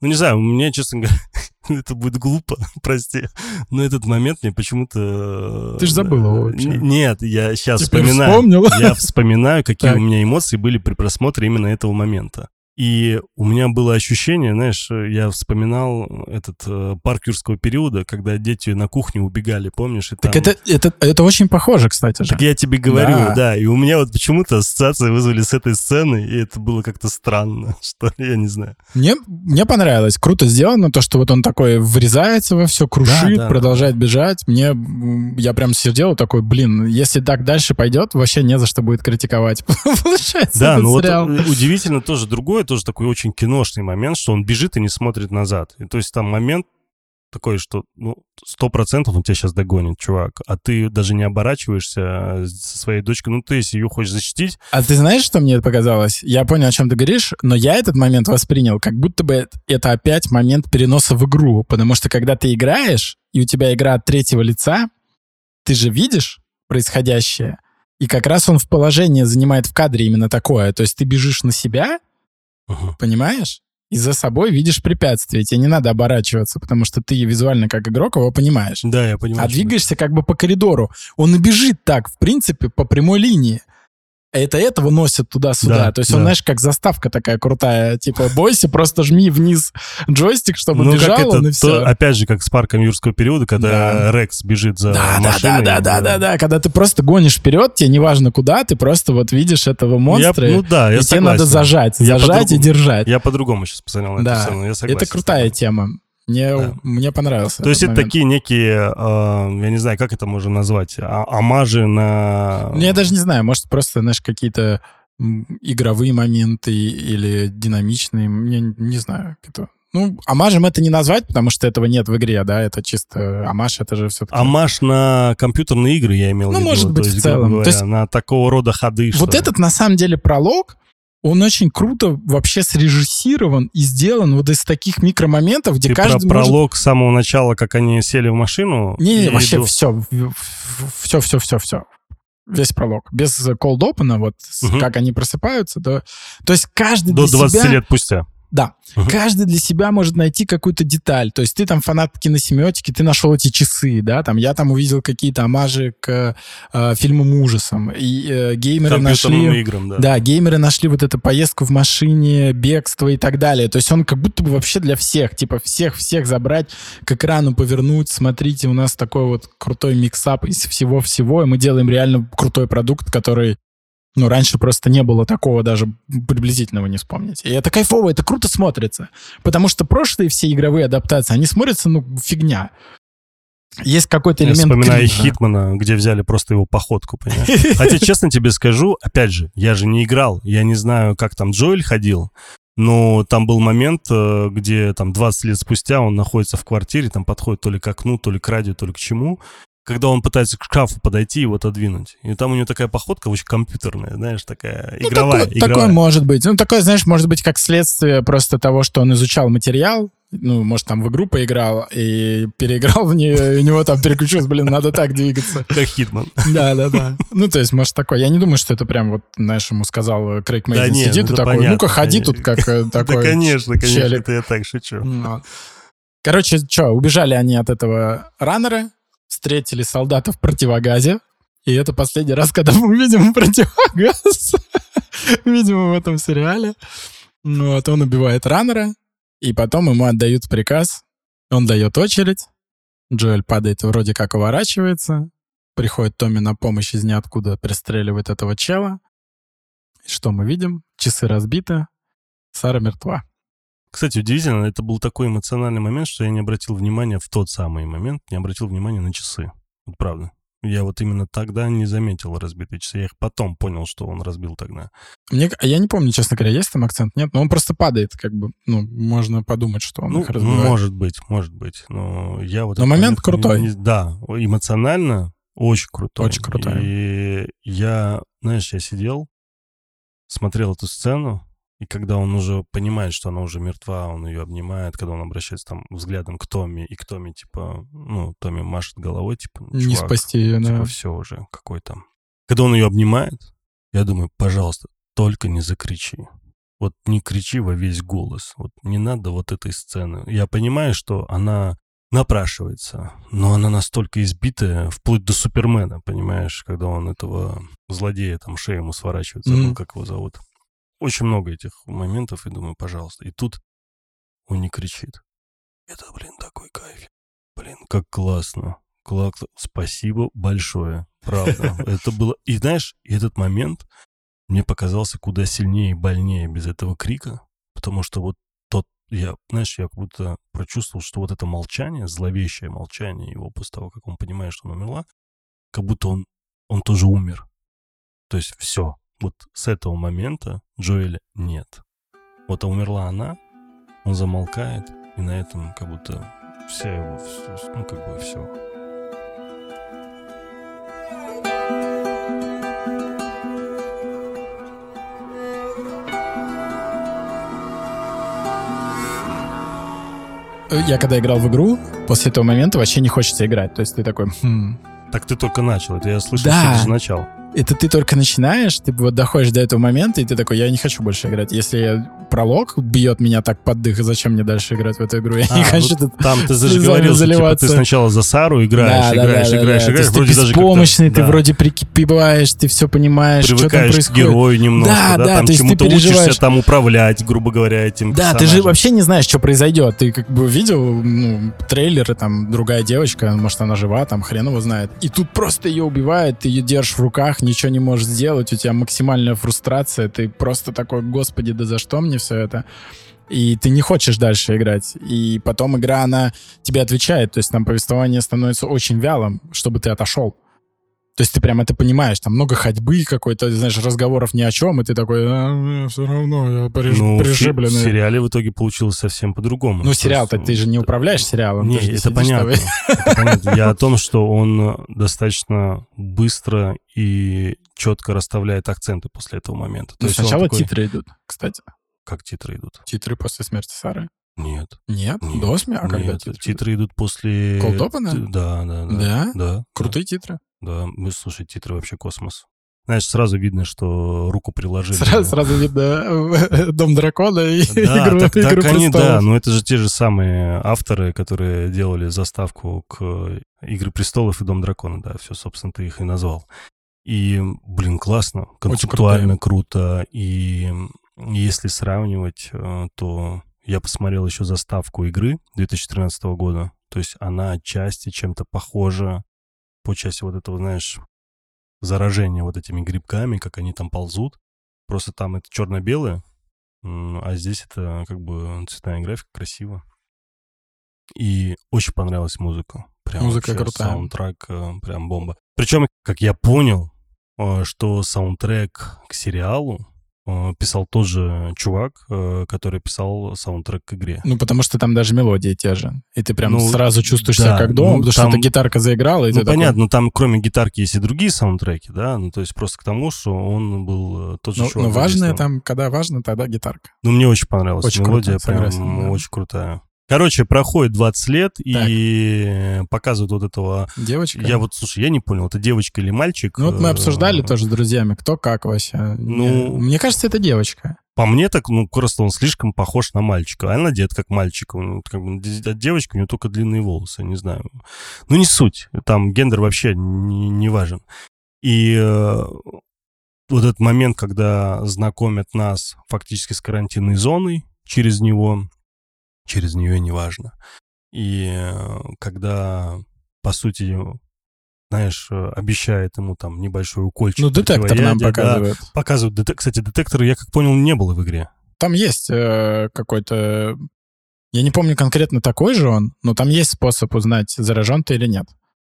Ну, не знаю, мне, честно говоря, это будет глупо, прости, но этот момент мне почему-то... Ты ж забыл его вообще. Нет, я сейчас Теперь вспоминаю. вспомнил? Я вспоминаю, какие Так. у меня эмоции были при просмотре именно этого момента. И у меня было ощущение, знаешь, э, я вспоминал этот э, парк юрского периода, когда дети на кухню убегали, помнишь? И Так там- это, это, это очень похоже, кстати же. Так я тебе говорю, Да. да. И у меня вот почему-то ассоциации вызвали с этой сцены, и это было как-то странно, что я не знаю. Мне, мне понравилось. Круто сделано то, что вот он такой врезается во все, крушит, Да, да, продолжает бежать. Мне, я прям сидел такой, блин, если так дальше пойдет, вообще не за что будет критиковать. Получается, Да, ну вот э, удивительно тоже другое, тоже такой очень киношный момент, что он бежит и не смотрит назад. И, то есть там момент такой, что ну сто процентов он тебя сейчас догонит, чувак, а ты даже не оборачиваешься э, со своей дочкой, ну ты если ее хочешь защитить, А ты знаешь, что мне это показалось? Я понял, о чем ты говоришь, но я этот момент воспринял, как будто бы это опять момент переноса в игру. Потому что когда ты играешь, и у тебя игра от третьего лица, ты же видишь происходящее, и как раз он в положении занимает в кадре именно такое. То есть ты бежишь на себя, Мгм. понимаешь? И за собой видишь препятствие. Тебе не надо оборачиваться, потому что ты визуально как игрок его понимаешь. да, я понимаю. А двигаешься как бы по коридору. Он и бежит так, в принципе, по прямой линии. А Это этого носит туда-сюда. Да, То есть он, да. знаешь, как заставка такая крутая. Типа, бойся, просто жми вниз джойстик, чтобы ну, бежал как он, это, и все. то- опять же, как с парком юрского периода, когда Да. Рекс бежит за Да, да, машиной. да, да, да, да, да. Когда ты просто гонишь вперед, тебе неважно куда, ты просто вот видишь этого Я- монстра, ну да, я и тебе согласен. надо зажать, Я зажать и держать. Я по-другому сейчас посмотрел на Да, эту сцену, я согласен. Это крутая тема. Мне, Да. мне понравился. То есть это момент. такие некие, э, я не знаю, как это можно назвать, а- омажи на... Ну, я даже не знаю, может, просто, знаешь, какие-то игровые моменты или динамичные, мне не- знаю. Это... Ну, амажем это не назвать, потому что этого нет в игре, да, это чисто амаш, это же все-таки... Амаш на компьютерные игры, я имел Ну, в виду. может быть, в целом. говоря, То есть- на такого рода ходы. Вот что этот, на самом деле, пролог, он очень круто вообще срежиссирован и сделан вот из таких микромоментов, где Ты про каждый может... пролог с самого начала, как они сели в машину? Не, или вообще до- все, все, все, все, все. Весь пролог. Без open, вот Мгм. как они просыпаются, то... То есть каждый До для 20 себя... лет спустя. Да. Мгм. Каждый для себя может найти какую-то деталь. То есть ты там фанат киносемиотики, ты нашел эти часы, да, там я там увидел какие-то омажи к э, фильмам ужасам. И э, геймеры нашли... играм, да. Да, геймеры нашли вот эту поездку в машине, бегство и так далее. То есть он как будто бы вообще для всех. Типа всех-всех забрать, к экрану повернуть. Смотрите, у нас такой вот крутой миксап из всего-всего, и мы делаем реально крутой продукт, который ну, раньше просто не было такого даже приблизительного не вспомнить. И это кайфово, это круто смотрится. Потому что прошлые все игровые адаптации, они смотрятся, ну, фигня. Есть какой-то Я элемент вспоминаю кринжа. Хитмана, где взяли просто его походку, понимаешь? Хотя, честно тебе скажу, опять же, я же не играл, я не знаю, как там Джоэль ходил, но там был момент, э, где там 20 лет спустя он находится в квартире, там подходит то ли к окну, то ли к радио, то ли к чему, когда он пытается к шкафу подойти и его отодвинуть. И там у него такая походка очень компьютерная, знаешь, такая Ну, игровая. такое, игровая. такое может быть. Ну, такое, знаешь, может быть, как следствие просто того, что он изучал материал, ну, может, там в игру поиграл и переиграл в нее, и у него там переключилось, блин, надо так двигаться. Как Хитман. Да, да, да. Ну, то есть, может, такое. Я не думаю, что это прям вот, знаешь, ему сказал э, Крейг Мейзен, не, сидит ну, и такой, ну-ка, ходи конечно. тут как э, Да, такой конечно, конечно, челик. это я так шучу. Ну. Короче, что, убежали они от этого раннера, встретили солдата в противогазе, и это последний раз, когда мы увидим противогаз. Видимо, в этом сериале. Ну, вот он убивает раннера, и потом ему отдают приказ. Он дает очередь. Джоэль падает, вроде как уворачивается. Приходит Томми на помощь из ниоткуда, пристреливает этого чела. И что мы видим? Часы разбиты. Сара мертва. Кстати, удивительно, это был такой эмоциональный момент, что я не обратил внимания в тот самый момент, не обратил внимания на часы. Вот правда. Я вот именно тогда не заметил разбитые часы. Я их потом понял, что он разбил тогда. Мне, я не помню, честно говоря, есть там акцент, нет, но он просто падает, как бы, ну, можно подумать, что он ну, их разбивает. может быть, может быть. Но я вот... Но момент не- крутой. не- да, эмоционально очень крутой. Очень крутой. И я, знаешь, я сидел, смотрел эту сцену, и когда он уже понимает, что она уже мертва, он ее обнимает, когда он обращается там взглядом к Томми, и к Томми, типа, ну, Томми машет головой, типа, Не «Чувак, спасти ее, да. типа, все уже, какой там. Когда он ее обнимает, я думаю, пожалуйста, только не закричи. Вот не кричи во весь голос. Вот не надо вот этой сцены. Я понимаю, что она напрашивается, но она настолько избитая, вплоть до Супермена, понимаешь, когда он этого злодея, там, шею ему сворачивает, забыл, Мгм. как его зовут. Очень много этих моментов, и думаю, пожалуйста. И тут он не кричит. Это, блин, такой кайф. Блин, как классно. Кла- кла- Спасибо большое. Правда. Это было... И знаешь, этот момент мне показался куда сильнее и больнее без этого крика, потому что вот тот, я, знаешь, я как будто прочувствовал, что вот это молчание, зловещее молчание его после того, как он понимает, что она умерла, как будто он, он тоже умер. То есть все. Вот с этого момента Джоэля нет. Вот а умерла она, он замолкает, и на этом как будто вся его, ну как бы все. Я когда играл в игру, после этого момента вообще не хочется играть. То есть ты такой, «Хм, Так ты только начал, это я слышал Да. да. начал. Это ты только начинаешь, ты вот доходишь до этого момента, и ты такой, я не хочу больше играть. Если пролог бьет меня так под дых, зачем мне дальше играть в эту игру? Я не А, хочу ну, тут Там ты слезами говорил, типа, ты сначала за Сару играешь, Да, играешь, да, да, играешь, да. играешь, вроде ты беспомощный, ты вроде прикипеваешь, ты все понимаешь, что там привыкаешь к происходит. герою немножко, Да, да, да, там чему-то учишься там управлять, грубо говоря, этим Да, ты же вообще не знаешь, что произойдет. Ты как бы видел ну, трейлеры, там другая девочка, может она жива, там хрен его знает. И тут просто ее убивают, ты ее держишь в руках, ничего не можешь сделать, у тебя максимальная фрустрация, ты просто такой, господи, да за что мне все это? и ты не хочешь дальше играть. И потом игра, она тебе отвечает, то есть там повествование становится очень вялым, чтобы ты отошел. То есть ты прям это понимаешь, там много ходьбы какой-то, знаешь, разговоров ни о чем, и ты такой, а, все равно, я приж... Ну, се- в прижибленный. сериале в итоге получилось совсем по-другому. Ну, сериал-то ты же не управляешь сериалом. Не, это сидишь понятно. Это понятно. Я о том, что он достаточно быстро и четко расставляет акценты после этого момента. То Ну, есть сначала такой- титры идут, кстати. Как титры идут? Титры после смерти Сары. Нет. Нет? нет До смерти? А когда нет, титры? титры идут после... Т- Да, да, да. Да? Да. Крутые титры. Да, мы, слушай, титры вообще космос. Знаешь, сразу видно, что руку приложили. Сразу, сразу видно э, Дом дракона и Да, игру, так, «Игру так они, да, престолов». но это же те же самые авторы, которые делали заставку к «Игры престолов» и «Дом дракона», да, все, собственно, ты их и назвал. И, блин, классно, концептуально круто, и если сравнивать, э, то я посмотрел еще заставку игры 2013 года, то есть она отчасти чем-то похожа по части вот этого, знаешь, заражения вот этими грибками, как они там ползут. Просто там это черно-белое, а здесь это как бы цветная графика, красиво. И очень понравилась музыка. Прям Музыка вообще крутая. Саундтрек э, прям бомба. Причем, как я понял, э, что саундтрек к сериалу писал тот же чувак, э, который писал саундтрек к игре. Ну, потому что там даже мелодии те же. И ты прям Ну, сразу чувствуешь да, себя как дома, ну, потому там- что эта гитарка заиграла, и Ну, такой, понятно, но там кроме гитарки есть и другие саундтреки, да, ну, то есть просто к тому, что он был э, тот же Ну, чувак. ну, важное там, когда важно, тогда гитарка. Ну, мне очень понравилась Очень мелодия, круто, прям согласен, да. очень крутая. Короче, проходит 20 лет и показывают вот этого... Девочка. Я вот, слушай, я не понял, это девочка или мальчик? Ну, вот мы Э, обсуждали тоже с друзьями, кто как вообще. Ну- Не- Мне кажется, это девочка. По мне так, ну, просто он слишком похож на мальчика. А она одет как мальчик. Он, как бы, от девочки у него только длинные волосы, не знаю. Ну, не суть. Там гендер вообще не, не важен. И э, вот этот момент, когда знакомят нас фактически с карантинной зоной через него, через нее неважно. И э, когда, по сути, знаешь, э, обещает ему там небольшой укольчик. Ну, детектор нам противоядия, да. показывает. Показывают. Детек- Кстати, детектора, я как понял, не было в игре. Там есть э, какой-то... Я не помню конкретно такой же он, но там есть способ узнать, заражен ты или нет.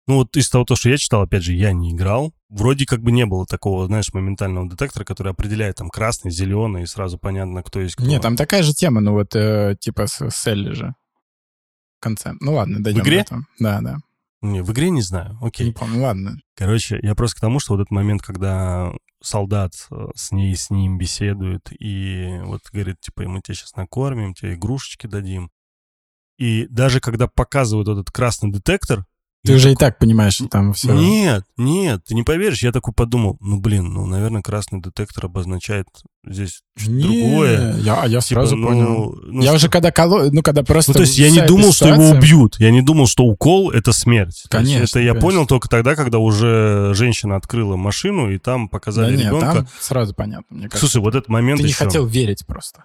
Ну, вот из того, то, что я читал, опять же, я не играл. Вроде как бы не было такого, знаешь, моментального детектора, который определяет там красный, зеленый, и сразу понятно, кто есть кто. Нет, там такая же тема, ну вот э, типа с, с Элли же. В конце. Ну ладно, дойдем игре? до этого. Да, да. Не, в игре не знаю. Окей. Не помню, ладно. Короче, я просто к тому, что вот этот момент, когда солдат э, с ней, с ним беседует, и вот говорит, типа, мы тебя сейчас накормим, тебе игрушечки дадим. И даже когда показывают этот красный детектор... Ты я уже и такой, так понимаешь, что там все... Нет, нет, ты не поверишь. Я такой подумал, ну, блин, ну, наверное, красный детектор обозначает здесь что-то другое. Я, а я Типа, сразу ну, понял. ну, я что- уже когда коло... Ну, когда просто... Ну, то есть я не думал, что его ситуация- убьют. Я не думал, что укол — это смерть. То есть Конечно, Это я конечно. понял только тогда, когда уже женщина открыла машину, и там Да показали нет, ребенка. там сразу понятно, мне кажется. Слушай, вот этот момент Ты не еще- хотел верить просто.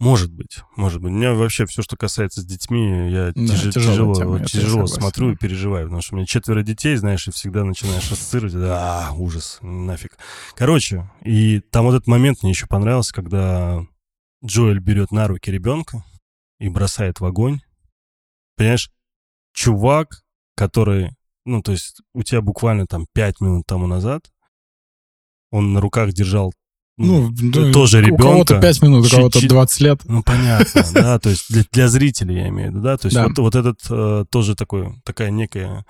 Может быть, может быть. У меня вообще все, что касается с детьми, я Да, тяжелая тяжело, тема, тяжело смотрю и переживаю, потому что у меня четверо детей, знаешь, и всегда начинаешь ассоциировать, да, ужас, нафиг. Короче, и там вот этот момент мне еще понравился, когда Джоэль берет на руки ребенка и бросает в огонь. Понимаешь, чувак, который, ну, то есть у тебя буквально там пять минут тому назад, он на руках держал Ну, ну, тоже У кого-то ребенка. 5 минут, у кого-то Чуть-чуть. 20 лет. Ну, понятно, да, то есть для, для зрителей я имею в виду, да, то есть Да. вот, вот этот э, тоже такой, такая некая,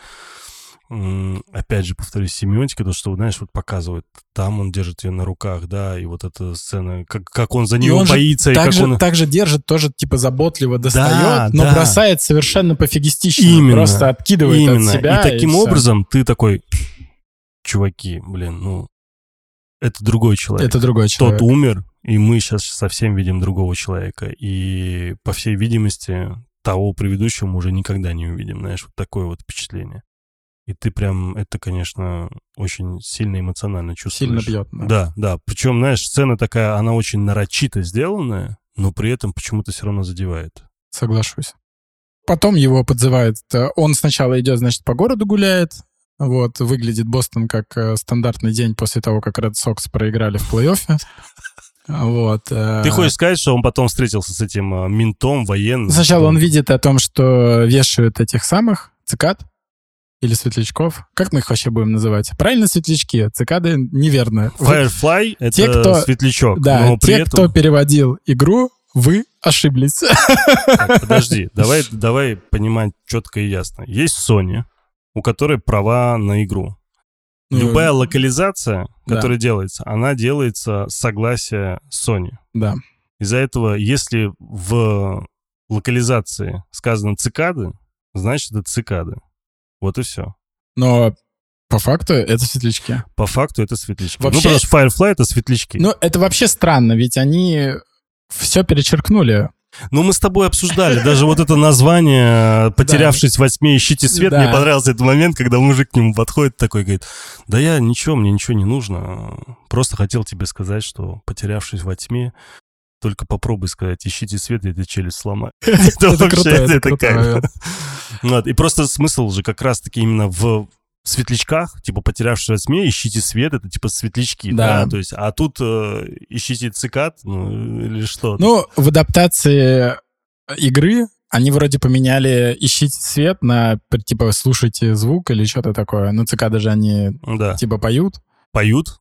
м, опять же, повторюсь, семиотика, то, что, знаешь, вот показывает, там он держит ее на руках, да, и вот эта сцена, как, как он за И нее он же боится, и Так как же, он... так же держит, тоже типа заботливо достает, но да. бросает совершенно пофигистично. Именно. Просто откидывает Именно, от себя. и таким всё. образом ты такой, чуваки, блин, ну, это другой человек. Это другой человек. Тот умер, и мы сейчас совсем видим другого человека. И, по всей видимости, того предыдущего мы уже никогда не увидим. Знаешь, вот такое вот впечатление. И ты прям, это, конечно, очень сильно эмоционально Сильно чувствуешь. бьет. да. Да, да. Причем, знаешь, сцена такая, она очень нарочито сделанная, но при этом почему-то все равно задевает. Соглашусь. Потом его подзывают. э, Он сначала идет, значит, по городу гуляет. Вот, выглядит Бостон как э, стандартный день после того, как Red Sox проиграли в плей-оффе. Вот. э, Ты хочешь сказать, что он потом встретился с этим э, ментом военным? Сначала он видит о том, что вешают этих самых цикад или светлячков. Как мы их вообще будем называть? Правильно, светлячки. Цикады неверно. Firefly — это Те, кто- светлячок, Да, те, этом... кто переводил игру, вы ошиблись. Так, подожди, давай, давай понимать четко и ясно. Есть Sony, у которой права на игру. Ну, Любая локализация, да. которая делается, она делается с согласия Sony. Да. Из-за этого, если в локализации сказано цикады, значит это цикады. Вот и все. Но по факту это светлячки. По факту это светлячки. Вообще- Ну, потому что Firefly — это светлячки. Ну, это вообще странно, ведь они все перечеркнули. Ну, мы с тобой обсуждали даже вот это название «Потерявшись во тьме, ищите свет». Мне понравился этот момент, когда мужик к нему подходит такой, говорит, да я ничего, мне ничего не нужно. Просто хотел тебе сказать, что «Потерявшись во тьме», только попробуй сказать «ищите свет», и ты челюсть сломай. Это вообще, это. Вот, И просто смысл же как раз-таки именно в светлячках, типа «Потерявшись во тьме», ищите свет, это типа светлячки, Да. да, то есть, а тут э, ищите цикад, ну, или что? Ну, в адаптации игры они вроде поменяли «ищите свет» на, типа, «слушайте звук» или что-то такое. Ну, цикады же они, да, типа, поют. поют,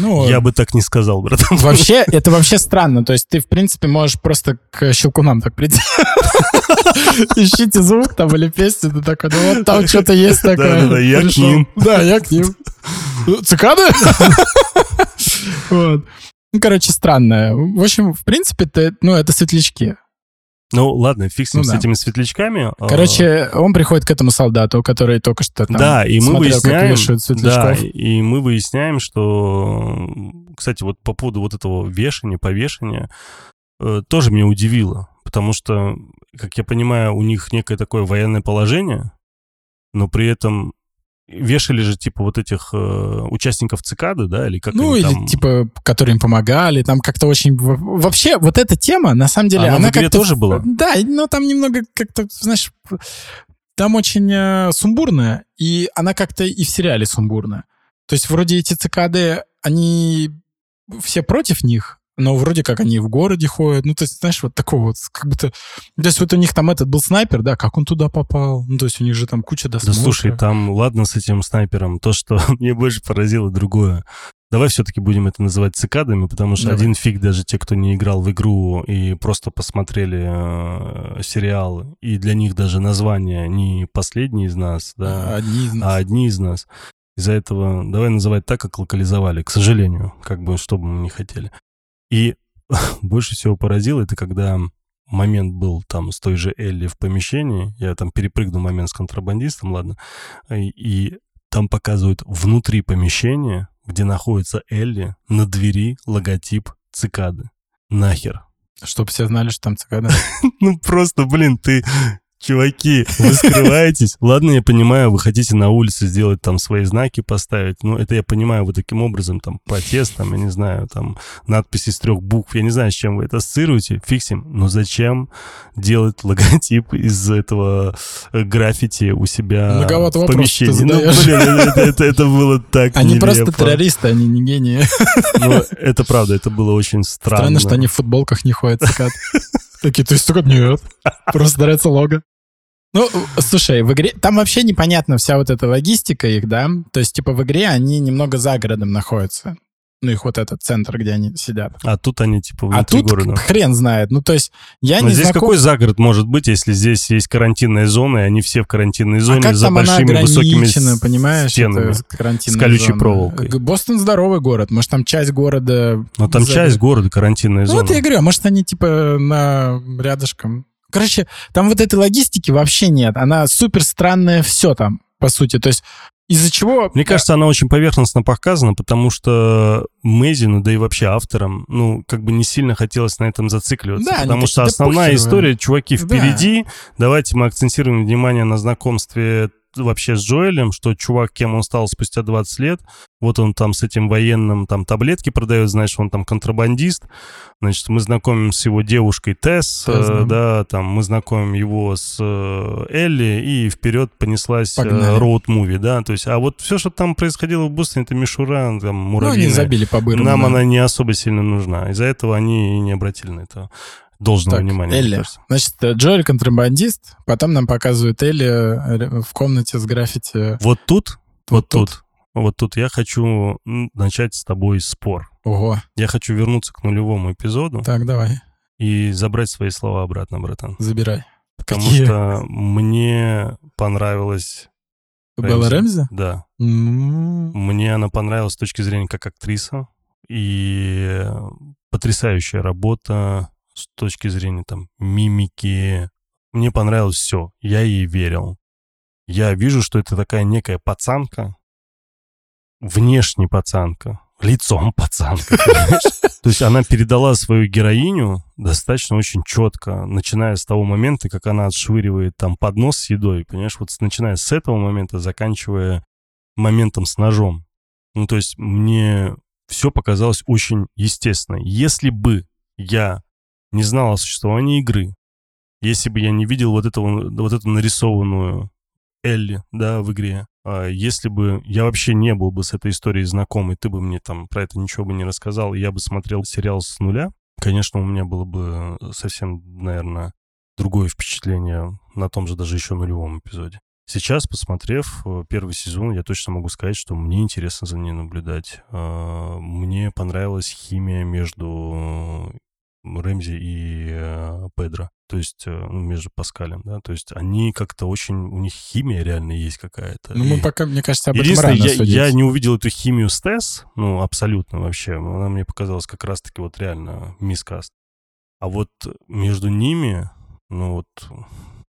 Ну, Я бы так не сказал, братан. Вообще, это вообще странно. То есть ты, в принципе, можешь просто к щелкунам так прийти. Ищите звук там или песню, ты такой, ну вот там что-то есть такое. Да-да-да, я к ним. Да, я к ним. Ну, Цикады? Вот. Ну, короче, странно. В общем, в принципе, ну, это светлячки. Ну, ладно, фиг с Ну с да. этими светлячками. А, Короче, он приходит к этому солдату, который только что там да, и мы смотрел, как выясняем, да, и мы выясняем, что, кстати, вот по поводу вот этого вешания, повешения, э, тоже меня удивило, потому что, как я понимаю, у них некое такое военное положение, но при этом вешали же типа вот этих э, участников цикады, да, или как Ну, или там... типа, которые им помогали, там как-то очень... Вообще, вот эта тема, на самом деле, Она она, в игре тоже была? Да, но там немного как-то, знаешь, там очень э, сумбурная, и она как-то и в сериале сумбурная. То есть вроде эти цикады, они все против них, но вроде как они в городе ходят. Ну, то есть, знаешь, вот такого вот, как будто... То есть вот у них там этот был снайпер, да, как он туда попал? Ну, то есть у них же там куча Да досмотра. слушай, там ладно с этим снайпером, то, что мне больше поразило другое. Давай все-таки будем это называть цикадами, потому что Давай. один фиг даже те, кто не играл в игру и просто посмотрели э, сериал, и для них даже название не последний из нас, да, Одни из нас. а одни из нас. Из-за этого давай называть так, как локализовали, к сожалению, как бы, что бы мы не хотели. И больше всего поразило, это когда момент был там с той же Элли в помещении, я там перепрыгнул момент с контрабандистом, ладно, и, и там показывают внутри помещения, где находится Элли, на двери логотип цикады. Нахер. Чтобы все знали, что там цикады. Ну просто, блин, ты... Чуваки, вы скрываетесь. Ладно, я понимаю, вы хотите на улице сделать там свои знаки поставить. Ну, это я понимаю, вы таким образом там протест, там, я не знаю, там надписи из трех букв. Я не знаю, с чем вы это ассоциируете. Фиксим. Но зачем делать логотип из этого э, граффити у себя Многовато в помещении? Ну, блин, это, это- это было так Они нелепо. просто террористы, они не гении. Ну, это правда, это было очень странно. Странно, что они в футболках не ходят цикад. Такие, то есть цикад нет. Просто нравится лого. Ну, слушай, в игре... Там вообще непонятна вся вот эта логистика их, да? То есть, типа, в игре они немного за городом находятся. Ну, их вот этот центр, где они сидят. А тут они типа А внутри тут города. хрен знает. Ну, то есть, я Но не здесь знаком... какой загород может быть, если здесь есть карантинная зона, и они все в карантинной зоне а как за там она большими высокими ограничена, понимаешь? стенами. с колючей зона. проволокой. Бостон здоровый город. Может, там часть города... Но там за- часть города карантинная Ну, зона. вот я говорю, а может, они типа на рядышком. Короче, там вот этой логистики вообще нет. Она супер странная все там, по сути. То есть из-за чего... Мне кажется, она очень поверхностно показана, потому что Мэзину, да и вообще авторам, ну, как бы не сильно хотелось на этом зацикливаться. Да, потому что да основная история, чуваки, Да. впереди. Давайте мы акцентируем внимание на знакомстве вообще с Джоэлем, что чувак, кем он стал спустя 20 лет, вот он там с этим военным там таблетки продает, знаешь, он там контрабандист, значит, мы знакомим с его девушкой Тесс, Тесс, э, да. да, там мы знакомим его с э, Элли, и вперед понеслась роуд-муви, да, то есть, а вот все, что там происходило в Бостоне, это мишура, там, Ну, они муравьиная. забили по бырам. Нам да. она не особо сильно нужна. Из-за этого они и не обратили на это должного Так, внимания. Элли. Значит, э, Джоэль контрабандист, потом нам показывают Элли э, в комнате с граффити. Вот тут, Вот вот, тут. тут, вот тут я хочу начать с тобой спор. Ого. Я хочу вернуться к нулевому эпизоду Так, давай, и забрать свои слова обратно, братан. забирай. Потому Какие? что мне понравилась... Белла Рэмзи? Да. Ну, Мне она понравилась с точки зрения как актриса. И потрясающая работа с точки зрения там мимики. Мне понравилось все. Я ей верил. Я вижу, что это такая некая пацанка, внешне пацанка, лицом пацанка. То есть она передала свою героиню достаточно очень четко, начиная с того момента, как она отшвыривает там поднос с едой, понимаешь, вот начиная с этого момента, заканчивая моментом с ножом. Ну, то есть мне все показалось очень естественно. Если бы я не знал о существовании игры, если бы я не видел вот, этого, вот эту нарисованную Элли, да, в игре, а если бы я вообще не был бы с этой историей знаком, и ты бы мне там про это ничего бы не рассказал, и я бы смотрел сериал с нуля, конечно, у меня было бы совсем, наверное, другое впечатление на том же даже еще нулевом эпизоде. Сейчас, посмотрев э, первый сезон, я точно могу сказать, что мне интересно за ней наблюдать. А, Мне понравилась химия между Рэмзи и э, Педро. То есть, э, ну, между Паскалем, да. То есть они как-то очень... У них химия реально есть какая-то. ну мы И- пока, мне кажется, об этом рано я, судить. я не увидел эту химию с Тесс, ну, абсолютно вообще. Она мне показалась как раз-таки вот реально мискаст. А вот между ними, ну вот,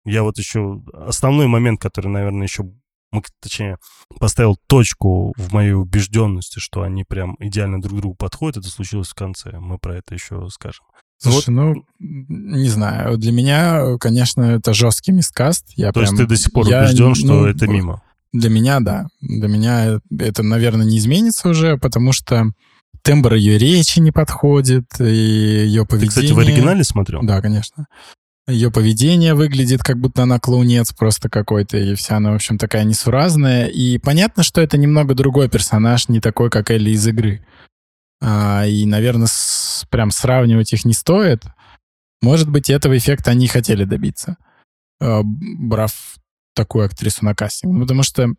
я вот еще... Основной момент, который, наверное, еще... м- Точнее, поставил точку в моей убежденности, что они прям идеально друг другу подходят, это случилось в конце. Мы про это еще скажем. Слушай, ну, не знаю. Для меня, конечно, это жесткий мискаст. Я То есть прям- ты до сих пор я, убежден, что ну, это мимо? Для меня, да. Для меня это, наверное, не изменится уже, потому что тембр ее речи не подходит, и ее Ты, поведение... кстати, в оригинале смотрел? Да, конечно. Ее поведение выглядит, как будто она клоунец просто какой-то, и вся она, в общем, такая несуразная. И понятно, что это немного другой персонаж, не такой, как Элли из игры. А, и, наверное, с- прям сравнивать их не стоит. Может быть, этого эффекта они хотели добиться, а, брав такую актрису на кастинг. Ну, потому что,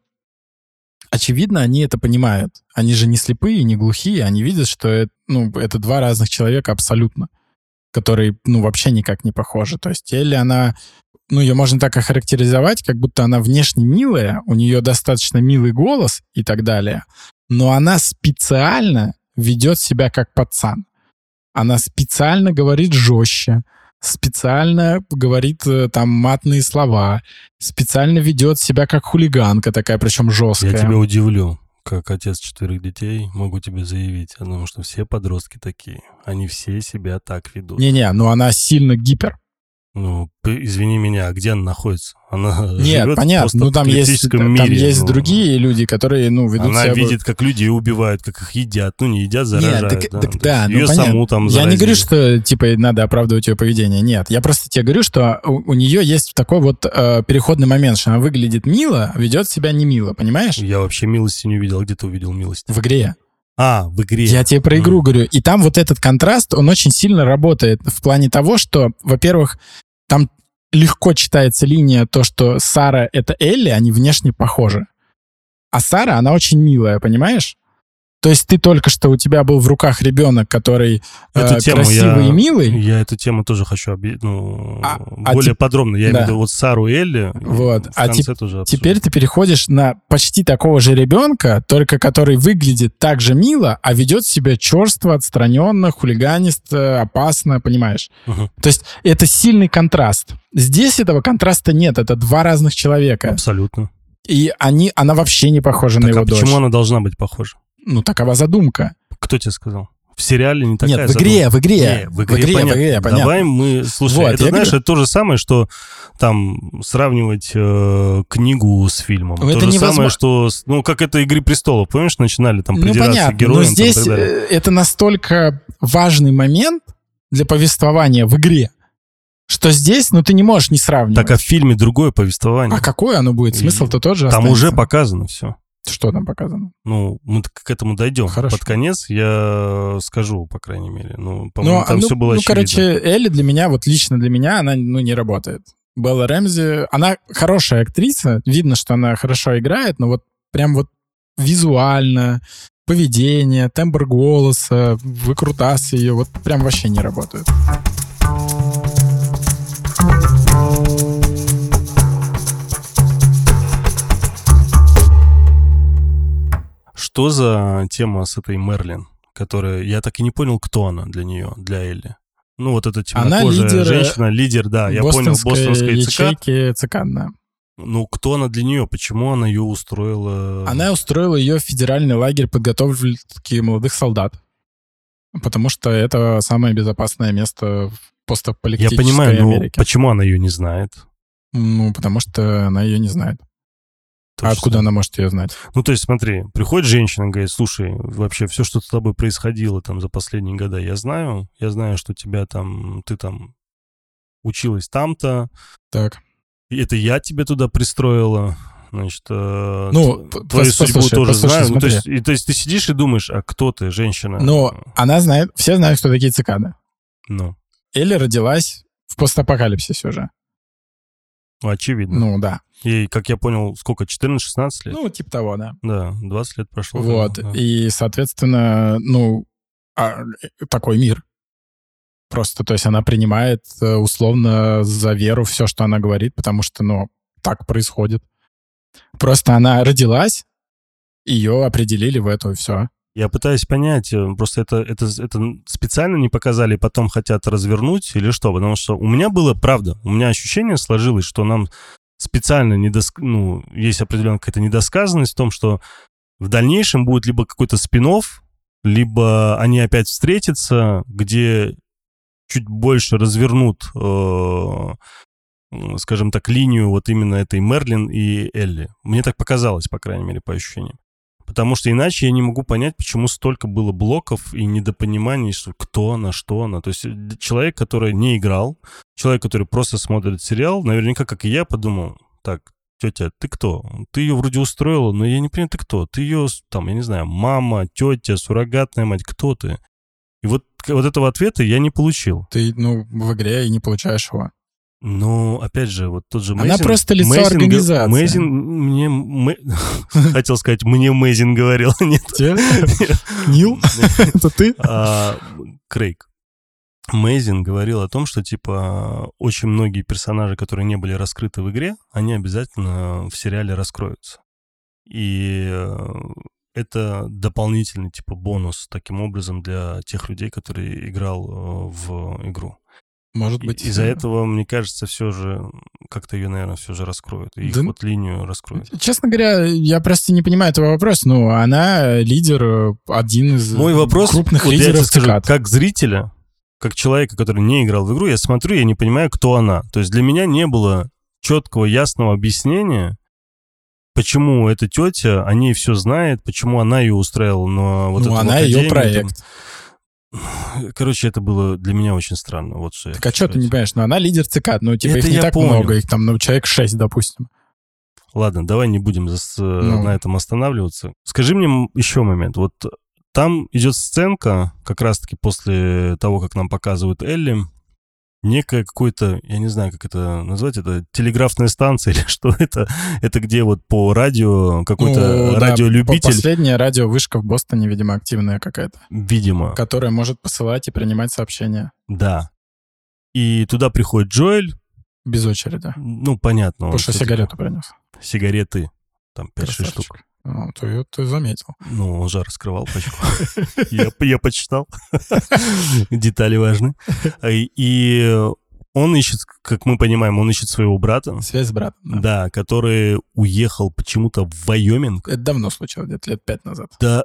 очевидно, они это понимают. Они же не слепые, не глухие, они видят, что это, ну, это два разных человека абсолютно которые, ну, вообще никак не похожи. То есть Элли, она, ну, ее можно так охарактеризовать, как будто она внешне милая, у нее достаточно милый голос и так далее, но она специально ведет себя как пацан. Она специально говорит жестче, специально говорит э, там матные слова, специально ведет себя как хулиганка такая, причем жесткая. Я тебя удивлю. Как отец четверых детей, могу тебе заявить о том, что все подростки такие. Они все себя так ведут. Не-не, но она сильно гипер. Ну, извини меня, а где она находится? Она Нет, живет понятно. просто Ну, в там есть, католическом там мире, есть ну. другие люди, которые, ну, ведут Она себя... видит, как людей убивают, как их едят. Ну, не едят, Нет, заражают. так, да. так То да, ну Ее понятно. саму там Я не заразили. говорю, что, типа, надо оправдывать ее поведение. Нет, я просто тебе говорю, что у, у нее есть такой вот э, переходный момент, что она выглядит мило, а ведет себя не мило, понимаешь? Я вообще милости не увидел. А Где ты увидел милость? В игре. А, в игре. Я тебе про игру говорю. И там вот этот контраст, он очень сильно работает в плане того, что, во-первых, там легко читается линия то, что Сара — это Элли, они внешне похожи. А Сара, она очень милая, понимаешь? То есть ты только что, у тебя был в руках ребенок, который э, Эту тему красивый я- и милый. Я эту тему тоже хочу объ... ну, А- а более теп- подробно. Я да. имею в виду вот Сару Элли. Вот. А конце тоже. Теперь ты переходишь на почти такого же ребенка, только который выглядит так же мило, а ведет себя черство, отстраненно, хулиганист, э, опасно, понимаешь? Мгм. То есть это сильный контраст. Здесь этого контраста нет, это два разных человека. Абсолютно. И они, она вообще не похожа на Так, его а почему дочь. она должна быть похожа? Ну, такова задумка. Кто тебе сказал? в сериале не такая Нет, в игре, в игре. Не, в игре, в игре, понятно. в игре, понятно. Давай мы... Слушай, Вот, это, знаешь, говорю- это то же самое, что там сравнивать э, книгу с фильмом. Ну, то это же самое, невозможно. что... с- Ну, как это «Игры престолов», помнишь, начинали там Ну, придираться понятно, к героям но там, здесь далее. э, это настолько важный момент для повествования в игре, что здесь, ну, ты не можешь не сравнивать. Так, а в фильме другое повествование. А какое оно будет? Смысл-то тот же Там останется. уже показано все. Что там показано? Ну, мы к этому дойдем. Хорошо. Под конец я скажу, по крайней мере. Ну, по-моему, Ну, там ну, все было ну, очевидно. короче, Элли для меня, вот лично для меня, она, ну, не работает. Белла Рэмзи, она хорошая актриса, видно, что она хорошо играет, но вот прям вот визуально, поведение, тембр голоса, выкрутасы ее, вот прям вообще не работают. Что за тема с этой Мерлин, которая... Я так и не понял, кто она для нее, для Элли. Ну, вот эта Она темнокожая лидер, э, женщина, лидер, да, я понял, Бостонской ЦК. ячейки ЦК, да. Ну, кто она для нее? Почему она ее устроила? Она устроила ее в федеральный лагерь подготовки молодых солдат. Потому что это самое безопасное место в Я постапокалиптической понимаю, но Америке. почему она ее не знает? Ну, потому что она ее не знает. То а откуда она может ее знать? Ну, то есть, смотри, приходит женщина, говорит, слушай, вообще все, что с тобой происходило там за последние года, я знаю. Я знаю, что тебя там, ты там училась там-то. Так. И это я тебя туда пристроила. Значит, э, Ну, твою судьбу послушай, тоже послушай, знаю. Ну, то, есть, и, то есть ты сидишь и думаешь, а кто ты, женщина? Но она знает, все знают, кто такие цикады. Ну, Элли родилась в постапокалипсисе уже. Очевидно. Ну, да. Ей, как я понял, сколько, 14-16 лет? Ну, типа того, да. Да, 20 лет прошло. Вот. да. И, соответственно, ну, а, такой мир. Просто, то есть она принимает э, условно за веру все, что она говорит, потому что, ну, так происходит. Просто она родилась, ее определили в эту, и все. Я пытаюсь понять, э, просто это, это, это специально не показали, и потом хотят развернуть или что? Потому что у меня было, правда, у меня ощущение сложилось, что нам специально недос... ну, есть определенная какая-то недосказанность в том, что в дальнейшем будет либо какой-то спин либо они опять встретятся, где чуть больше развернут, э, скажем так, линию вот именно этой Мерлин и Элли. Мне так показалось, по крайней мере, по ощущениям. Потому что иначе я не могу понять, почему столько было блоков и недопониманий, что кто она, что она. То есть э, человек, который не играл, человек, который просто смотрит сериал, наверняка, как и я, подумал, так, тетя, ты кто? Ты ее вроде устроила, но я не понимаю, ты кто? Ты ее, там, я не знаю, мама, тетя, суррогатная мать, кто ты? И вот, вот этого ответа я не получил. Ты, ну, в игре и не получаешь его. Но, опять же, вот тот же Она Мэйзин... просто лицо Мэйзин г- организации. Мэйзин мне... Мэ- Хотел сказать, мне Мэйзин говорил. Нет. Нил? Это ты? А, Крейг. Мэйзин говорил о том, что, типа, очень многие персонажи, которые не были раскрыты в игре, они обязательно в сериале раскроются. И э, это дополнительный, типа, бонус, таким образом, для тех людей, которые играл э, в игру. Может быть. Из-за этого, мне кажется, все же как-то ее, наверное, все же раскроют. И их Да- вот линию раскроют. Честно говоря, я просто не понимаю этого вопроса. Ну, она лидер, э, один из Мой вопрос, крупных вот я лидеров тебе скажу, цикад. как зрителя, как человека, который не играл в игру, я смотрю, я не понимаю, кто она. То есть для меня не было четкого, ясного объяснения, почему эта тетя о ней все знает, почему она ее устраивала на вот ну, она ее проект. там. Короче, это было для меня очень странно. Вот что Так а что ты не понимаешь? Ну, она лидер цикад. Ну, типа, Это их не так понял. много. Их там, ну, человек 6, допустим. Ладно, давай не будем зас- э, Ну. на этом останавливаться. Скажи мне еще момент. Вот там идет сценка, как раз-таки после того, как нам показывают Элли, некое какое-то, я не знаю, как это назвать, это телеграфная станция или что это? Это где вот по радио какой-то Ну, да, радиолюбитель, по- Последняя радиовышка в Бостоне, видимо, активная какая-то, видимо, которая может посылать и принимать сообщения да. И туда приходит Джоэль, без очереди. ну, понятно. он Потому что сигарету принес. Сигареты, там 5-6 Красавчик. штук. Ну, ты, ты заметил. Ну, он же раскрывал пачку. Я, я почитал. Детали важны. И, и он ищет, как мы понимаем, он ищет своего брата, Связь с братом. да. да, который уехал почему-то в Вайоминг. Это давно случилось, где-то лет пять назад. Да,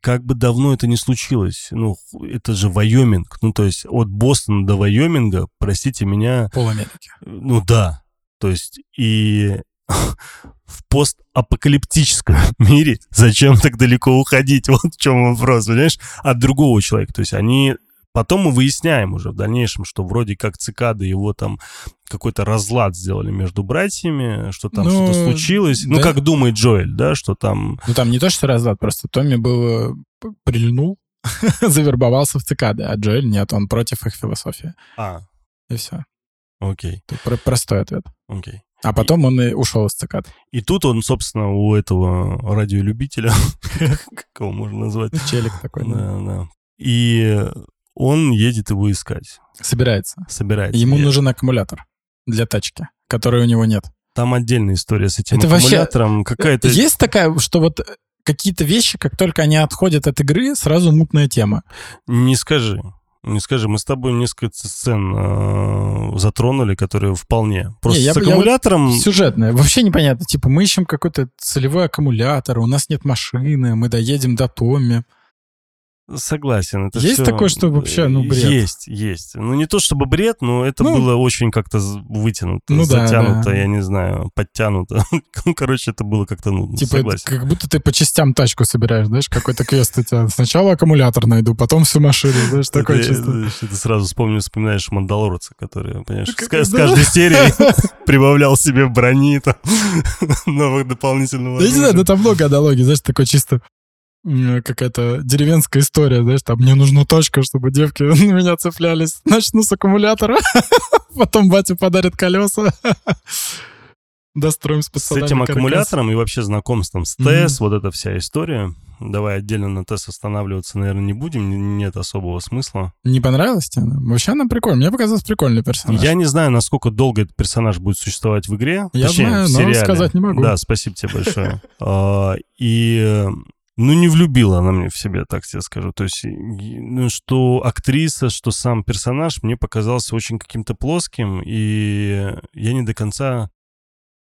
как бы давно это не случилось, ну, это же Вайоминг, ну, то есть от Бостона до Вайоминга, простите меня... Пол Америки. Ну, да. То есть и в постапокалиптическом мире зачем так далеко уходить? Вот в чем вопрос, понимаешь? От другого человека. То есть они Потом мы выясняем уже в дальнейшем, что вроде как цикады его там какой-то разлад сделали между братьями, что там ну, что-то случилось. Ну, да. Ну, как думает Джоэль, да, что там... Ну, там не то, что разлад, просто Томми был э, прильнул, завербовался в цикады, а Джоэль нет, он против их философии. А. И все. Окей. Про простой ответ. Окей. А потом он и ушел из цикад. И тут он, собственно, у этого радиолюбителя, как его можно назвать? Челик такой. Да, да. И он едет его искать. Собирается. Собирается. Ему нужен аккумулятор для тачки, который у него нет. Там отдельная история с этим Это аккумулятором. Вообще... Какая-то... Есть такая, что вот какие-то вещи, как только они отходят от игры, сразу мутная тема. Не скажи. Не скажи, мы с тобой несколько сцен э, затронули, которые вполне. Просто не, с я, аккумулятором... Я, сюжетное. Вообще непонятно. Типа, мы ищем какой-то целевой аккумулятор, у нас нет машины, мы доедем до Томми. Согласен. Это есть все... такое, что вообще, ну, бред? Есть, есть. Ну, не то чтобы бред, но это ну, было очень как-то вытянуто, ну, затянуто, да, да. я не знаю, подтянуто. ну, короче, это было как-то нудно, Типа, согласен. как будто ты по частям тачку собираешь, знаешь, какой-то квест у тебя. Сначала аккумулятор найду, потом всю машину, знаешь, такое чисто. Ты сразу вспомнил, вспоминаешь Мандалорца, который, понимаешь, с каждой серии прибавлял себе брони, там, новых дополнительного Да не знаю, да там много аналогий, знаешь, такой чисто какая-то деревенская история, знаешь, там, мне нужна точка, чтобы девки на меня цеплялись. Начну с аккумулятора, потом батя подарит колеса. Достроим с С этим аккумулятором и вообще знакомством с ТЭС, вот эта вся история. Давай отдельно на ТЭС останавливаться, наверное, не будем, нет особого смысла. Не понравилась тебе она? Вообще она прикольная. Мне показалось прикольный персонаж. Я не знаю, насколько долго этот персонаж будет существовать в игре. Я Точнее, знаю, в но сказать не могу. Да, спасибо тебе большое. А, и ну, не влюбила она мне в себя, так тебе скажу. То есть, ну, что актриса, что сам персонаж мне показался очень каким-то плоским, и я не до конца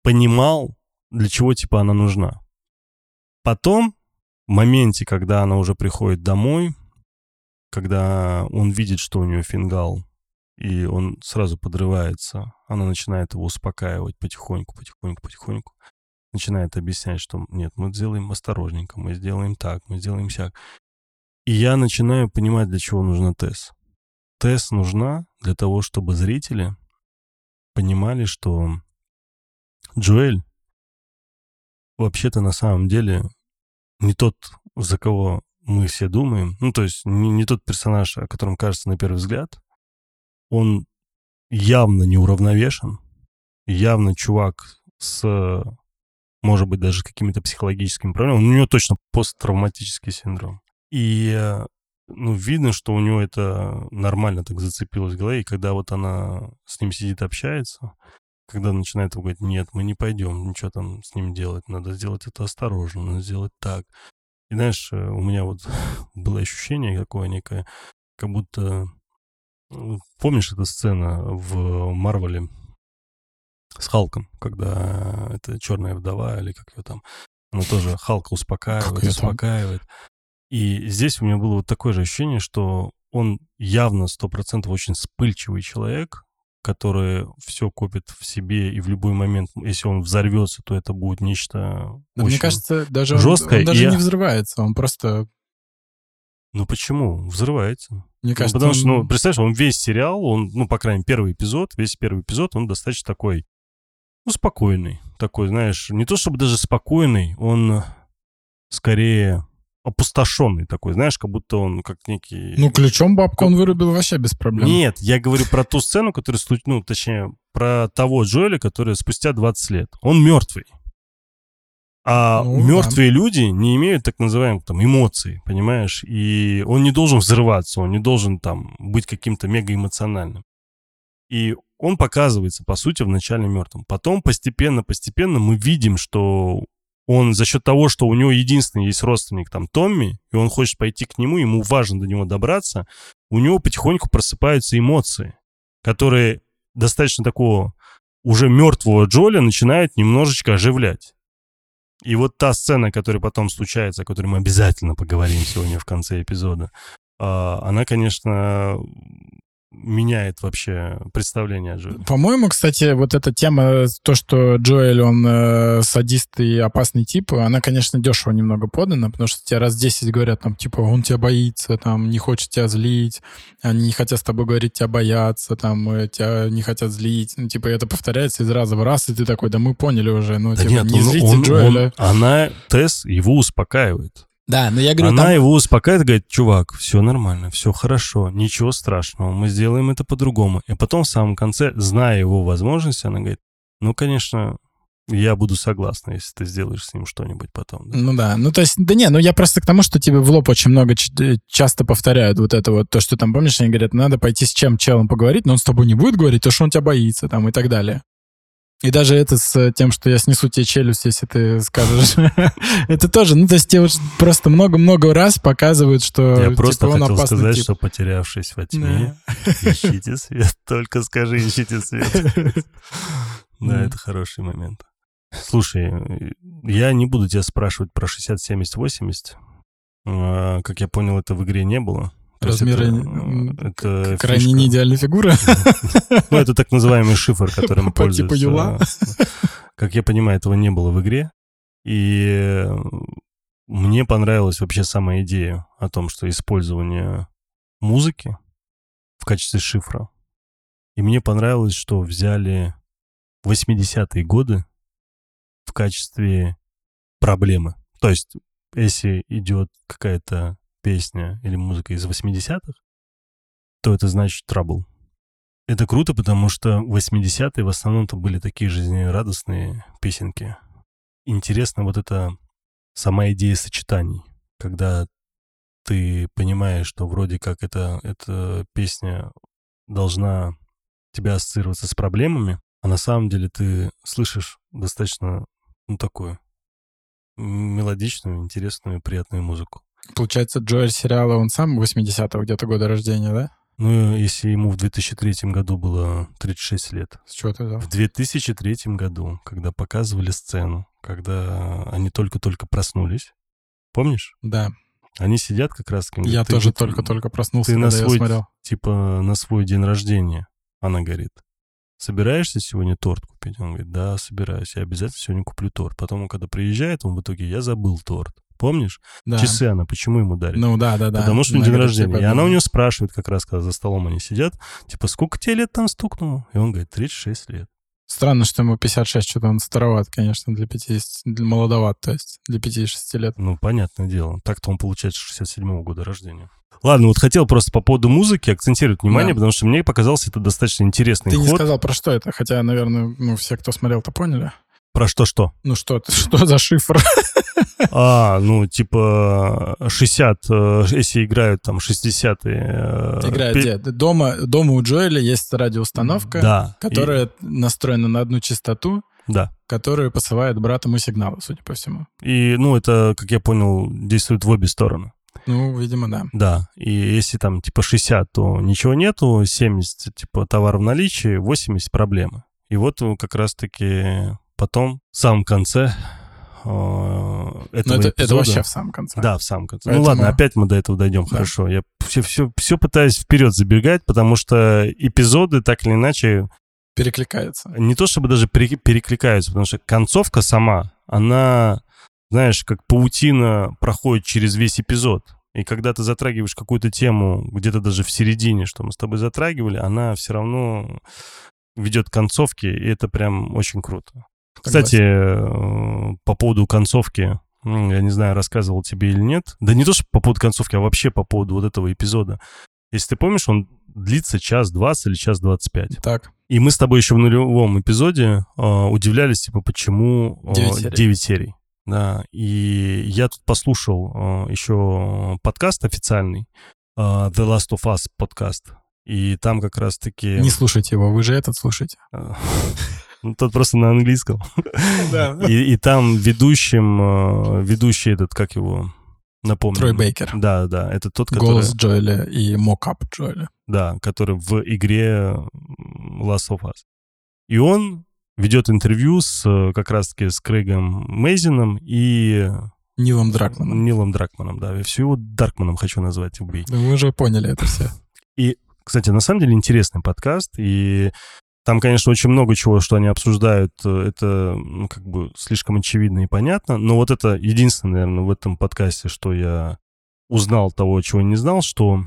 понимал, для чего, типа, она нужна. Потом, в моменте, когда она уже приходит домой, когда он видит, что у нее фингал, и он сразу подрывается, она начинает его успокаивать потихоньку, потихоньку, потихоньку начинает объяснять, что нет, мы сделаем осторожненько, мы сделаем так, мы сделаем сяк. И я начинаю понимать, для чего нужна ТЭС. ТЭС нужна для того, чтобы зрители понимали, что Джоэль вообще-то на самом деле не тот, за кого мы все думаем. Ну, то есть не, не тот персонаж, о котором кажется на первый взгляд. Он явно неуравновешен, явно чувак с может быть, даже какими-то психологическими проблемами. У него точно посттравматический синдром. И э, ну, видно, что у него это нормально так зацепилось в голове. И когда вот она с ним сидит, общается, когда начинает говорить, нет, мы не пойдем ничего там с ним делать, надо сделать это осторожно, надо сделать так. И знаешь, э, у меня вот было ощущение такое некое, как будто... Ну, помнишь эту сцену в Марвеле, с Халком, когда это черная вдова или как ее там, она тоже Халка успокаивает, успокаивает. И здесь у меня было вот такое же ощущение, что он явно сто процентов очень вспыльчивый человек, который все копит в себе, и в любой момент, если он взорвется, то это будет нечто да, Мне кажется, даже жесткое. Он, он даже и... не взрывается, он просто... Ну почему? Взрывается. Мне ну, кажется, ну, потому он... что, ну, представляешь, он весь сериал, он, ну, по крайней мере, первый эпизод, весь первый эпизод, он достаточно такой ну, спокойный. Такой, знаешь, не то чтобы даже спокойный, он скорее опустошенный такой, знаешь, как будто он как некий... Ну, ключом бабку он вырубил вообще без проблем. Нет, я говорю про ту сцену, которая, ну, точнее, про того Джоэля, который спустя 20 лет. Он мертвый. А ну, мертвые да. люди не имеют так называемых там эмоций, понимаешь? И он не должен взрываться, он не должен там быть каким-то мегаэмоциональным. И он показывается, по сути, вначале мертвым. Потом постепенно-постепенно мы видим, что он за счет того, что у него единственный есть родственник, там, Томми, и он хочет пойти к нему, ему важно до него добраться, у него потихоньку просыпаются эмоции, которые достаточно такого уже мертвого Джоля начинают немножечко оживлять. И вот та сцена, которая потом случается, о которой мы обязательно поговорим сегодня в конце эпизода, а, она, конечно, меняет вообще представление о Джоэле. По-моему, кстати, вот эта тема, то, что Джоэль, он э, садист и опасный тип, она, конечно, дешево немного подана, потому что тебе раз 10 говорят, там, типа, он тебя боится, там, не хочет тебя злить, они не хотят с тобой говорить, тебя боятся, там, э, тебя не хотят злить. Ну, типа, это повторяется из раза в раз, и ты такой, да мы поняли уже, ну, Да типа, нет, не он- злите он- Джоэля. он- она, Тесс, его успокаивает. Да, но я говорю, Она там- его успокаивает, говорит, чувак, все нормально, все хорошо, ничего страшного, мы сделаем это по-другому. И потом в самом конце, зная его возможности, она говорит, ну, конечно, я буду согласна, если ты сделаешь с ним что-нибудь потом. да». Ну да, ну то есть, да не, ну я просто к тому, что тебе в лоб очень много э, часто повторяют вот это вот, то, что там, помнишь, они говорят, надо пойти с чем челом поговорить, но он с тобой не будет говорить, то, что он тебя боится, там, и так далее. И даже это с тем, что я снесу тебе челюсть, если ты скажешь. Это тоже, ну, то есть тебе просто много-много раз показывают, что Я типа, просто хотел сказать, что потерявшись во тьме, ищите свет, только скажи, ищите свет. Да, это хороший момент. Слушай, я не буду тебя спрашивать про 60, 70, 80. А, Как я понял, это в игре не было. Размеры, это, это Крайне фишка. не идеальная фигура. Ну, это так называемый шифр, которым пользуются. Юла. Как я понимаю, этого не было в игре. И э, мне понравилась вообще сама идея о том, что использование музыки в качестве шифра. И мне понравилось, что взяли 80-е годы в качестве проблемы. То есть, если идет какая-то песня или музыка из 80-х, то это значит trouble. Это круто, потому что 80-е в основном-то были такие жизнерадостные песенки. Интересно вот эта сама идея сочетаний, когда ты понимаешь, что вроде как это, эта песня должна тебя ассоциироваться с проблемами, а на самом деле ты слышишь достаточно, ну, такую мелодичную, интересную, приятную музыку. Получается, Джоэль сериала, он сам 80-го где-то года рождения, да? Ну, если ему в 2003 году было 36 лет, С чего ты взял? В 2003 году, когда показывали сцену, когда они только-только проснулись, помнишь? Да, Они сидят как раз... говорят, я «Ты тоже только-только проснулся, ты на когда я свой- смотрел. Типа на свой день рождения, она говорит. Собираешься сегодня торт купить? Он говорит, да, собираюсь. Я обязательно сегодня куплю торт. Потом, когда приезжает, он в итоге, я забыл торт. Помнишь? Да. Часы она почему ему дарит? Ну да, да, да. Потому что Она день рождения. И она у него спрашивает как раз, когда за столом они сидят, типа, сколько тебе лет там стукнуло? И он говорит, 36 лет. Странно, что ему 56, что-то он староват, конечно, для 50, для молодоват, то есть для 56 лет. Ну, понятное дело. Так-то он получается 67-го года рождения. Ладно, вот хотел просто по поводу музыки акцентировать внимание, Да. потому что мне показался это достаточно интересный Ты не ход. сказал, про что это, хотя, наверное, ну, все, кто смотрел-то поняли. Про что-что? Ну что, что за шифр? А, ну, типа 60, э, если играют там 60-е... э, Играет пе- где? Дома, дома у Джоэля есть радиоустановка, Да. и- которая настроена на одну частоту, Да. которая посылает братому сигналы, судя по всему. И, ну, это, как я понял, действует в обе стороны. Ну, видимо, да. Да, и если там типа 60, то ничего нету, 70 типа товар в наличии, 80 проблемы. И вот э, как раз-таки потом, в самом конце э, Но этого это, это эпизода- вообще в самом конце. Да, в самом конце. Поэтому- Ну ладно, опять мы до этого дойдем, Да. хорошо. Я все, все, все пытаюсь вперед забегать, потому что эпизоды так или иначе Перекликается. не то чтобы даже пере- перекликаются, потому что концовка сама, она, знаешь, как паутина проходит через весь эпизод. И когда ты затрагиваешь какую-то тему где-то даже в середине, что мы с тобой затрагивали, она все равно ведет к концовке, и это прям очень круто. Кстати, э, по поводу концовки, я не знаю, рассказывал тебе или нет. Да не то, что по поводу концовки, а вообще по поводу вот этого эпизода. Если ты помнишь, он длится час 20 или час 25. Так, И мы с тобой еще в нулевом эпизоде э, удивлялись, типа, почему э, серий. 9 серий. Да, и я тут послушал э, еще подкаст официальный, э, The Last of Us подкаст. И там как раз-таки... не слушайте его, вы же этот слушаете. ну, Тот просто на английском. Да. И, и там ведущим, э, ведущий этот, как его, напомню. Трой Бейкер. Да, да, это тот, который... Голос Джоэля и мокап Джоэля. Да, который в игре Last of Us. И он ведет интервью с э, как раз-таки с Крейгом Мейзином и Нилом Дракманом. Нилом Дракманом, да. Я все его Даркманом хочу назвать, убей. Да мы уже поняли это все. И, кстати, на самом деле интересный подкаст, и там, конечно, очень много чего, что они обсуждают, э, это, ну, как бы слишком очевидно и понятно, но вот это единственное, наверное, в этом подкасте, что я узнал того, чего не знал, что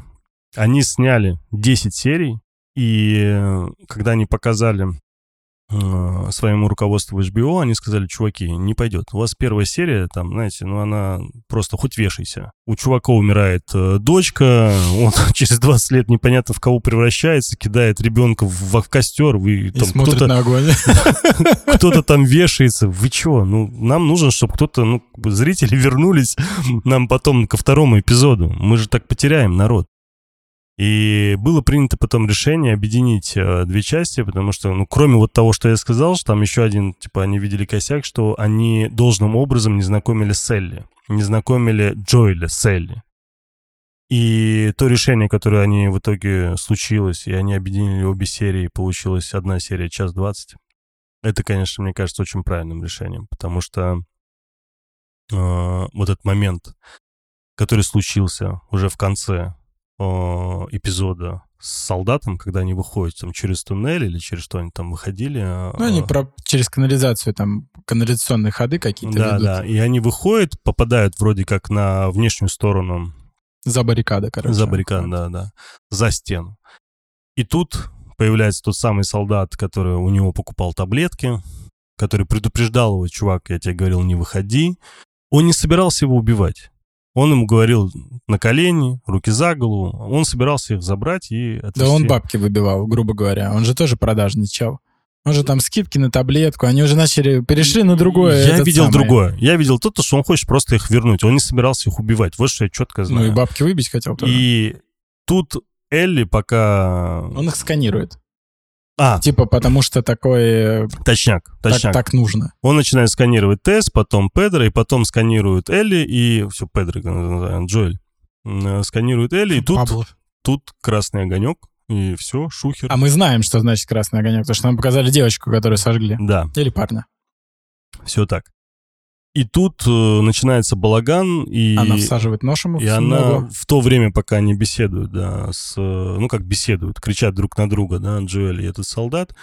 они сняли 10 серий, и э, когда они показали э, своему руководству HBO, они сказали, чуваки, не пойдет. У вас первая серия, там, знаете, ну она просто хоть вешайся. У чувака умирает э, дочка, он через 20 лет непонятно в кого превращается, кидает ребенка в, в костер, вы, И там, смотрит кто-то, на огонь. кто-то там вешается. Вы чего? Ну, нам нужно, чтобы кто-то, ну, зрители вернулись нам потом ко второму эпизоду. Мы же так потеряем народ. И было принято потом решение объединить э, две части, потому что, ну, кроме вот того, что я сказал, что там еще один, типа, они видели косяк, что они должным образом не знакомили с Элли, не знакомили Джоэля с Элли. И то решение, которое они в итоге случилось, и они объединили обе серии, получилась одна серия час двадцать. Это, конечно, мне кажется, очень правильным решением, потому что э, вот этот момент, который случился уже в конце эпизода с солдатом, когда они выходят там через туннель или через что они там выходили. э, Ну, они про- через канализацию, там, канализационные ходы какие-то Да, ведут. да. И они выходят, попадают вроде как на внешнюю сторону За баррикады, короче. за баррикад, да, да, за стену. И тут появляется тот самый солдат, который у него покупал таблетки, который предупреждал его, чувак, я тебе говорил, не выходи. Он не собирался его убивать. Он ему говорил на колени, руки за голову. Он собирался их забрать и Да отвезти. он бабки выбивал, грубо говоря. Он же тоже продажный чел. Он же там скидки на таблетку, они уже начали, перешли на другое. Я видел самый. другое. Я видел то, что он хочет просто их вернуть. Он не собирался их убивать. Вот что я четко Ну знаю. и бабки выбить хотел тоже. И тут Элли пока... Он их сканирует. А, Типа, потому что такое... точняк, Так, точняк. так нужно. Он начинает сканировать Тесс, потом Педро, и потом сканирует Элли, и... Все, Педро, называем, Джоэль. Э, Сканирует Элли, и тут, Пабло. тут красный огонек, и все, шухер. А мы знаем, что значит красный огонек, потому что нам показали девочку, которую сожгли. Да, Или парня. все так. И тут э, начинается балаган, и... Она всаживает нож ему И в она в то время, пока они беседуют, да, с, э, ну как беседуют, кричат друг на друга, да, Джоэль и этот солдат,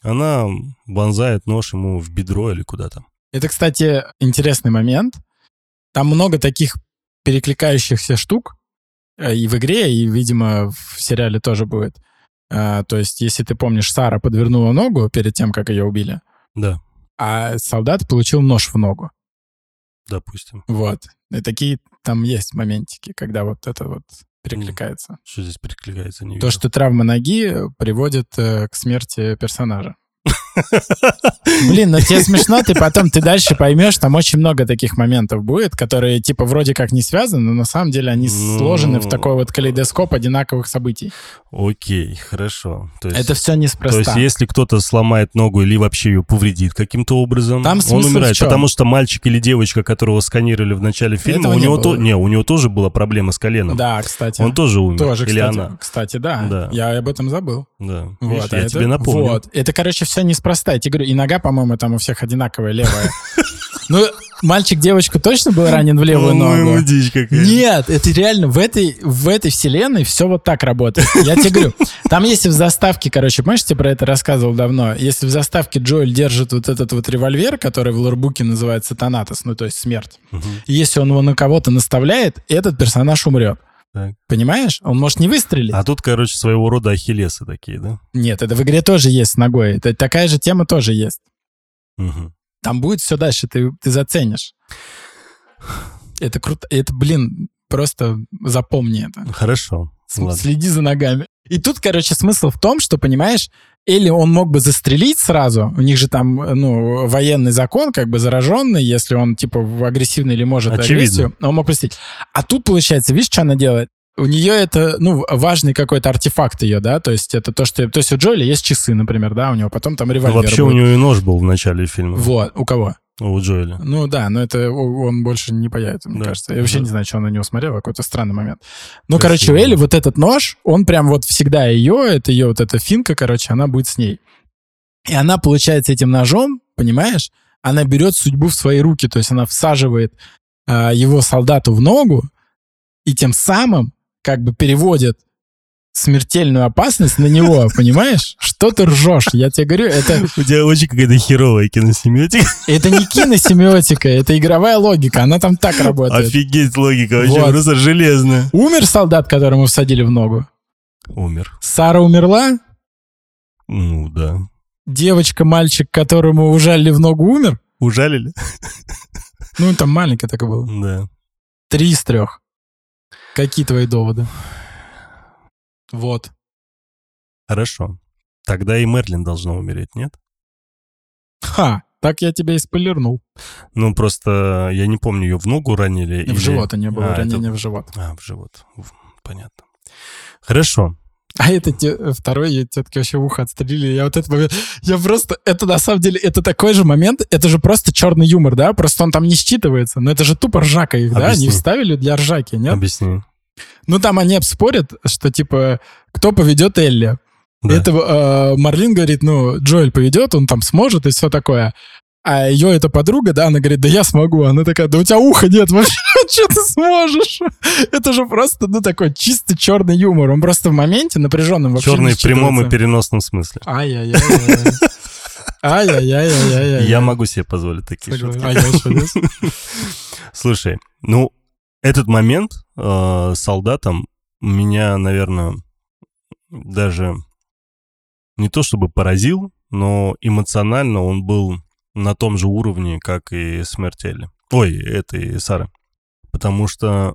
она вонзает нож ему в бедро или куда там. Это, кстати, интересный момент. Там много таких перекликающихся штук э, и в игре, и, видимо, в сериале тоже будет. А, То есть, если ты помнишь, Сара подвернула ногу перед тем, как ее убили, Да, а солдат получил нож в ногу. Допустим. Вот. И такие там есть моментики, когда вот это вот перекликается. Что здесь перекликается, не То, что травма ноги приводит э, к смерти персонажа. Блин, ну тебе смешно, ты потом, ты дальше поймешь, там очень много таких моментов будет, которые типа вроде как не связаны, но на самом деле они Ну. сложены в такой вот калейдоскоп одинаковых событий. Окей, хорошо. То есть, Это все то неспроста. есть, если кто-то сломает ногу или вообще ее повредит каким-то образом, Там он умирает. Потому что мальчик или девочка, которого сканировали в начале фильма, Этого у не него, то, не, у него тоже была проблема с коленом. Да, кстати. Он тоже умер. тоже, или кстати, она. кстати, да. Да. Я об этом забыл. Да. Вот, Видишь, а я это- тебе напомню. Вот. Это, короче, все неспроста. Я тебе говорю, и нога, по-моему, там у всех одинаковая левая. Ну, мальчик девочку точно был ранен в левую ногу? Нет, это реально в этой, в этой вселенной все вот так работает. Я тебе говорю, там если в заставке, короче, помнишь, я про это рассказывал давно, если в заставке Джоэль держит вот этот вот револьвер, который в лорбуке называется Танатос, ну то есть смерть, если он его на кого-то наставляет, этот персонаж умрет. Так. Понимаешь? Он может не выстрелить. А тут, короче, своего рода ахиллесы такие, да? Нет, это в игре тоже есть с ногой. Это такая же тема тоже есть. Мгм. Там будет все дальше, ты, ты заценишь. Это круто. Это, блин, просто запомни это. Хорошо. Ладно. Следи за ногами. И тут, короче, смысл в том, что, понимаешь, или он мог бы застрелить сразу, у них же там, ну, военный закон, как бы зараженный, если он, типа, агрессивный или может Очевидно. агрессию, он мог простить. А тут, получается, видишь, что она делает? У нее это, ну, важный какой-то артефакт ее, да, то есть это то, что... То есть у Джоэли есть часы, например, да, у него потом там Ну, револьвер вообще у будет. него и нож был в начале фильма. Вот, у кого? У Джоэля. Ну да, но это он больше не появится, мне Да. кажется. Я вообще Да. не знаю, что он на него смотрел, какой-то странный момент. Ну, Красиво. короче, у Элли вот этот нож, он прям вот всегда ее, это ее вот эта финка, короче, она будет с ней. И она, получается, этим ножом, понимаешь, она берет судьбу в свои руки, то есть она всаживает э, его солдату в ногу и тем самым как бы переводит смертельную опасность на него, понимаешь? Что ты ржешь? Я тебе говорю, это... У тебя очень какая-то херовая киносемиотика. Это не киносемиотика, это игровая логика, она там так работает. Офигеть, логика вообще вот. просто железная. Умер солдат, которому всадили в ногу? Умер. Сара умерла? Ну, да. Девочка, мальчик, которому ужалили в ногу, умер? Ужалили? Ну, там маленькое такое было. Да. Три из трех. Какие твои доводы? Вот. Хорошо. Тогда и Мерлин должна умереть, нет? Ха, так я тебя и спойлернул. Ну, просто я не помню, ее в ногу ранили. В или... живот, а не было а, ранения это... в живот. А, в живот. Понятно. Хорошо. А это те, второй тетки вообще в ухо отстрелили. Я вот этот момент... Я просто... Это на самом деле... Это такой же момент. Это же просто черный юмор, да? Просто он там не считывается. Но это же тупо ржака их, Объясни. да? Они вставили для ржаки, нет? Объясни. Ну, там они спорят, что, типа, кто поведет Элли. Да. Это э, Марлин говорит, ну, Джоэль поведет, он там сможет и все такое. А ее эта подруга, да, она говорит, да я смогу. Она такая, да у тебя уха нет вообще, что ты сможешь? Это же просто, ну, такой чисто черный юмор. Он просто в моменте напряженном вообще Черный в прямом и переносном смысле. Ай-яй-яй. Ай-яй-яй-яй-яй. Я могу себе позволить такие шутки. А Слушай, ну, этот момент э, солдатом меня, наверное, даже не то чтобы поразил, но эмоционально он был на том же уровне, как и смерть Элли. Ой, этой Сары. Потому что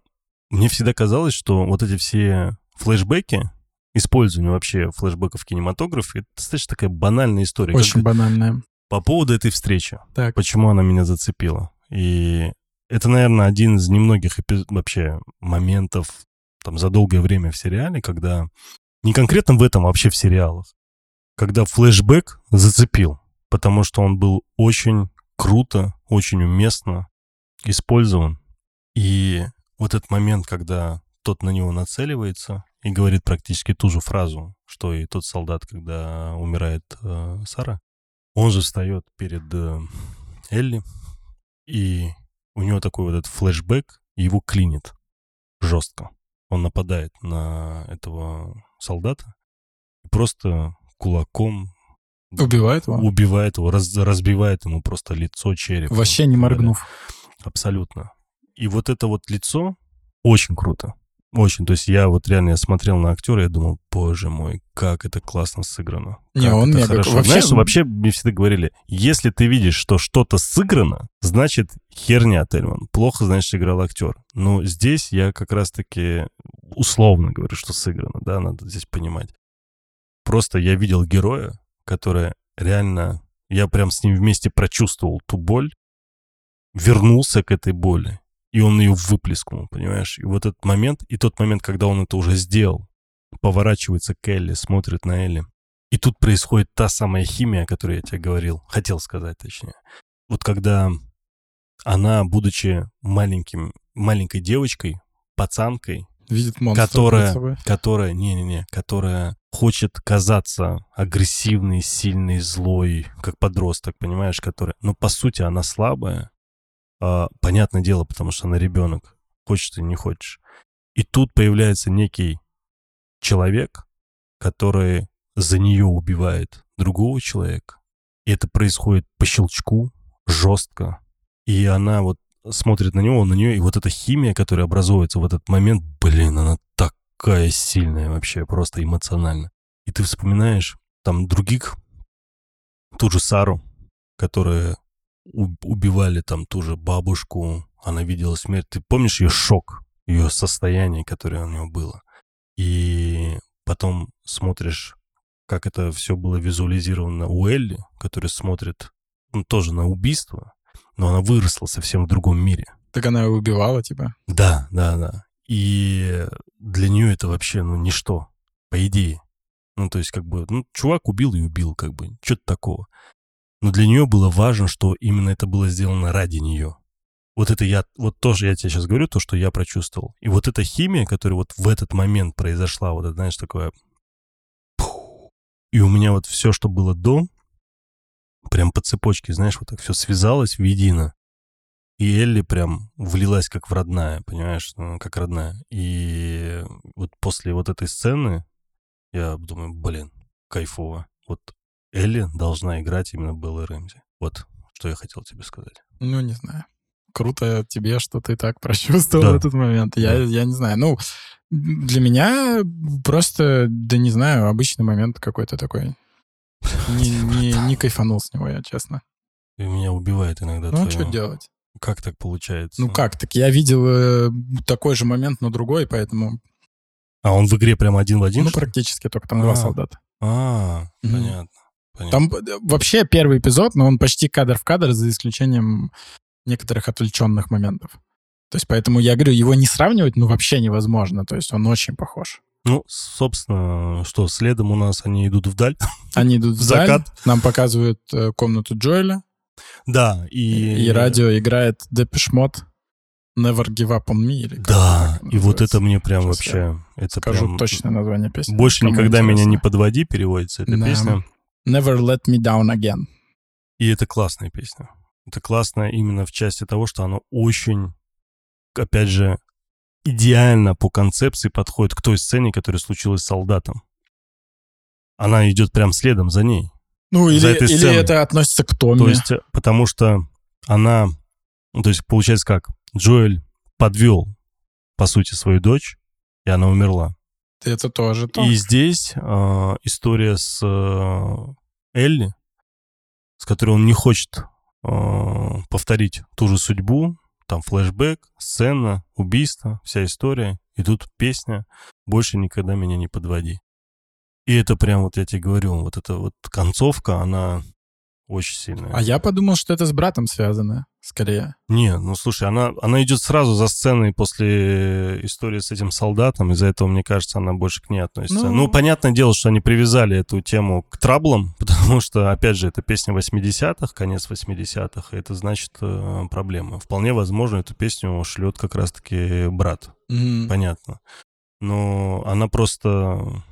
мне всегда казалось, что вот эти все флешбеки, использование вообще флешбеков в кинематографе, это достаточно такая банальная история. Очень как... банальная. По поводу этой встречи. Так. Почему она меня зацепила. И это, наверное, один из немногих эпиз... вообще моментов там за долгое время в сериале, когда не конкретно в этом, а вообще в сериалах, когда флешбэк зацепил, потому что он был очень круто, очень уместно использован. И вот этот момент, когда тот на него нацеливается и говорит практически ту же фразу, что и тот солдат, когда умирает э, Сара, он же встает перед э, Элли и у него такой вот этот флешбэк, его клинит жестко. Он нападает на этого солдата и просто кулаком убивает его, убивает его, раз, разбивает ему просто лицо, череп. Вообще не моргнув. Абсолютно. И вот это вот лицо очень круто. Очень. То есть я вот реально я смотрел на актера и думал, боже мой, как это классно сыграно. Не, он мега. Хорошо. Вообще... Знаешь, вообще мне всегда говорили, если ты видишь, что что-то сыграно, значит херня, Тельман. Плохо, значит, играл актер. Но здесь я как раз-таки условно говорю, что сыграно, да, надо здесь понимать. Просто я видел героя, который реально, я прям с ним вместе прочувствовал ту боль, вернулся к этой боли и он ее выплеснул, понимаешь? И вот этот момент, и тот момент, когда он это уже сделал, поворачивается к Элли, смотрит на Элли. И тут происходит та самая химия, о которой я тебе говорил, хотел сказать точнее. Вот когда она, будучи маленьким, маленькой девочкой, пацанкой, видит монстра которая, которая, не-не-не, которая хочет казаться агрессивной, сильной, злой, как подросток, понимаешь, которая, но по сути она слабая, а, понятное дело, потому что она ребенок, хочешь ты не хочешь. И тут появляется некий человек, который за нее убивает другого человека. И это происходит по щелчку, жестко. И она вот смотрит на него, на нее, и вот эта химия, которая образуется в этот момент, блин, она такая сильная вообще, просто эмоционально. И ты вспоминаешь там других, ту же Сару, которая убивали там ту же бабушку, она видела смерть. Ты помнишь ее шок, ее состояние, которое у нее было? И потом смотришь, как это все было визуализировано у Элли, которая смотрит ну, тоже на убийство, но она выросла совсем в другом мире. Так она и убивала тебя? Да, да, да. И для нее это вообще, ну, ничто, по идее. Ну, то есть, как бы, ну, чувак убил и убил, как бы, что-то такого. Но для нее было важно, что именно это было сделано ради нее. Вот это я, вот тоже я тебе сейчас говорю, то, что я прочувствовал. И вот эта химия, которая вот в этот момент произошла, вот это, знаешь, такое... И у меня вот все, что было до, прям по цепочке, знаешь, вот так все связалось в едино. И Элли прям влилась как в родная, понимаешь, ну, как родная. И вот после вот этой сцены я думаю, блин, кайфово. Вот Элли должна играть именно Белла Рэмзи. Вот что я хотел тебе сказать. Ну, не знаю. Круто тебе, что ты так прочувствовал да. этот момент. Я, да. я не знаю. Ну, для меня просто, да не знаю, обычный момент какой-то такой. Не, не, не кайфанул с него, я честно. И меня убивает иногда. Ну, твое... что делать? Как так получается? Ну как, так я видел э, такой же момент, но другой, поэтому... А он в игре прям один в один? Ну, практически, только там а, два солдата. А, понятно, понятно. Там э, вообще первый эпизод, но он почти кадр в кадр, за исключением некоторых отвлеченных моментов. То есть поэтому я говорю, его не сравнивать, ну, вообще невозможно. То есть он очень похож. Ну, собственно, что, следом у нас они идут вдаль. Они идут в закат. Нам показывают э, комнату Джоэля. Да, и... И радио играет Депешмот Never Give Up On Me. Или да, и вот это мне прям Сейчас вообще... Это скажу прям... точное название песни. Больше никогда интересно. меня не подводи, переводится эта да. песня. Never Let Me Down Again. И это классная песня. Это классно именно в части того, что она очень, опять же, идеально по концепции подходит к той сцене, которая случилась с солдатом. Она идет прям следом за ней. Ну, или, или это относится к Томми. То есть, потому что она... Ну, то есть, получается как? Джоэль подвел, по сути, свою дочь, и она умерла. Это тоже то. И здесь э, история с э, Элли, с которой он не хочет э, повторить ту же судьбу. Там флешбэк, сцена, убийство, вся история. И тут песня «Больше никогда меня не подводи». И это прям, вот я тебе говорю, вот эта вот концовка, она очень сильная. А я подумал, что это с братом связано, скорее. Не, ну слушай, она, она идет сразу за сценой после истории с этим солдатом, из-за этого, мне кажется, она больше к ней относится. Ну, ну понятное дело, что они привязали эту тему к траблам, потому что, опять же, это песня 80-х, конец 80-х, и это значит э, проблема. Вполне возможно, эту песню шлет как раз-таки брат. Mm-hmm. Понятно. Но она просто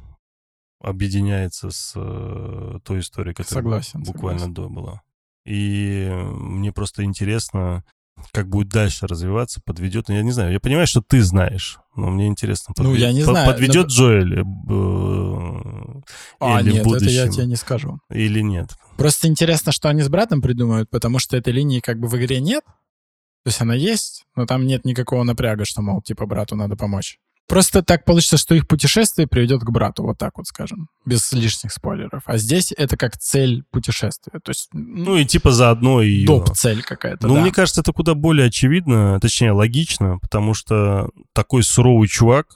объединяется с э, той историей, которая согласен, буквально согласен. до была. И мне просто интересно, как будет дальше развиваться, подведет. Я не знаю, я понимаю, что ты знаешь, но мне интересно, подвед... ну, я не знаю, подведет но... Джоэль э, а, или нет, в будущем, это я тебе не скажу. Или нет. Просто интересно, что они с братом придумают, потому что этой линии как бы в игре нет. То есть она есть, но там нет никакого напряга, что, мол, типа, брату надо помочь. Просто так получится, что их путешествие приведет к брату, вот так вот скажем, без лишних спойлеров. А здесь это как цель путешествия. То есть, ну и типа заодно и... Доп-цель какая-то, Ну, да. мне кажется, это куда более очевидно, точнее, логично, потому что такой суровый чувак,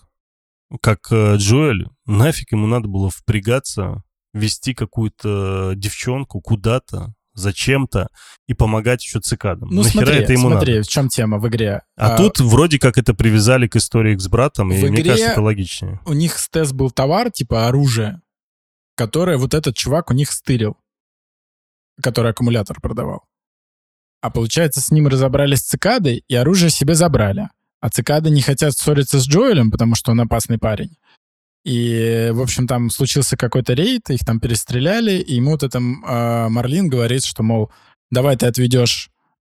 как э, Джоэль, нафиг ему надо было впрягаться, вести какую-то девчонку куда-то, зачем-то и помогать еще цикадам. Ну Нахера смотри, это ему смотри, надо? в чем тема в игре. А, а тут вроде как это привязали к истории с братом, и игре мне кажется, это логичнее. У них с тест был товар, типа оружие, которое вот этот чувак у них стырил, который аккумулятор продавал. А получается, с ним разобрались цикады, и оружие себе забрали. А цикады не хотят ссориться с Джоэлем, потому что он опасный парень. И, в общем, там случился какой-то рейд, их там перестреляли, и ему вот это э, Марлин говорит, что, мол, давай ты отведешь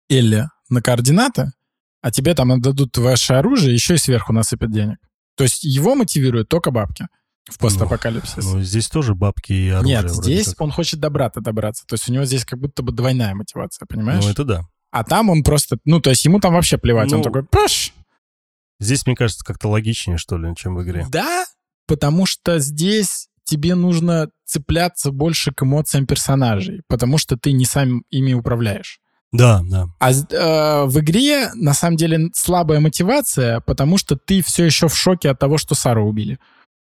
Элли на координаты, а тебе там отдадут ваше оружие, еще и сверху насыпят денег. То есть его мотивируют только бабки в постапокалипсис. Ну, ну здесь тоже бабки и оружие. Нет, здесь как. он хочет добра-то добраться. То есть у него здесь как будто бы двойная мотивация, понимаешь? Ну, это да. А там он просто, ну, то есть ему там вообще плевать. Ну, он такой, паш! Здесь, мне кажется, как-то логичнее, что ли, чем в игре. Да, потому что здесь тебе нужно цепляться больше к эмоциям персонажей, потому что ты не сам ими управляешь. Да, да. А э, в игре на самом деле слабая мотивация, потому что ты все еще в шоке от того, что Сару убили.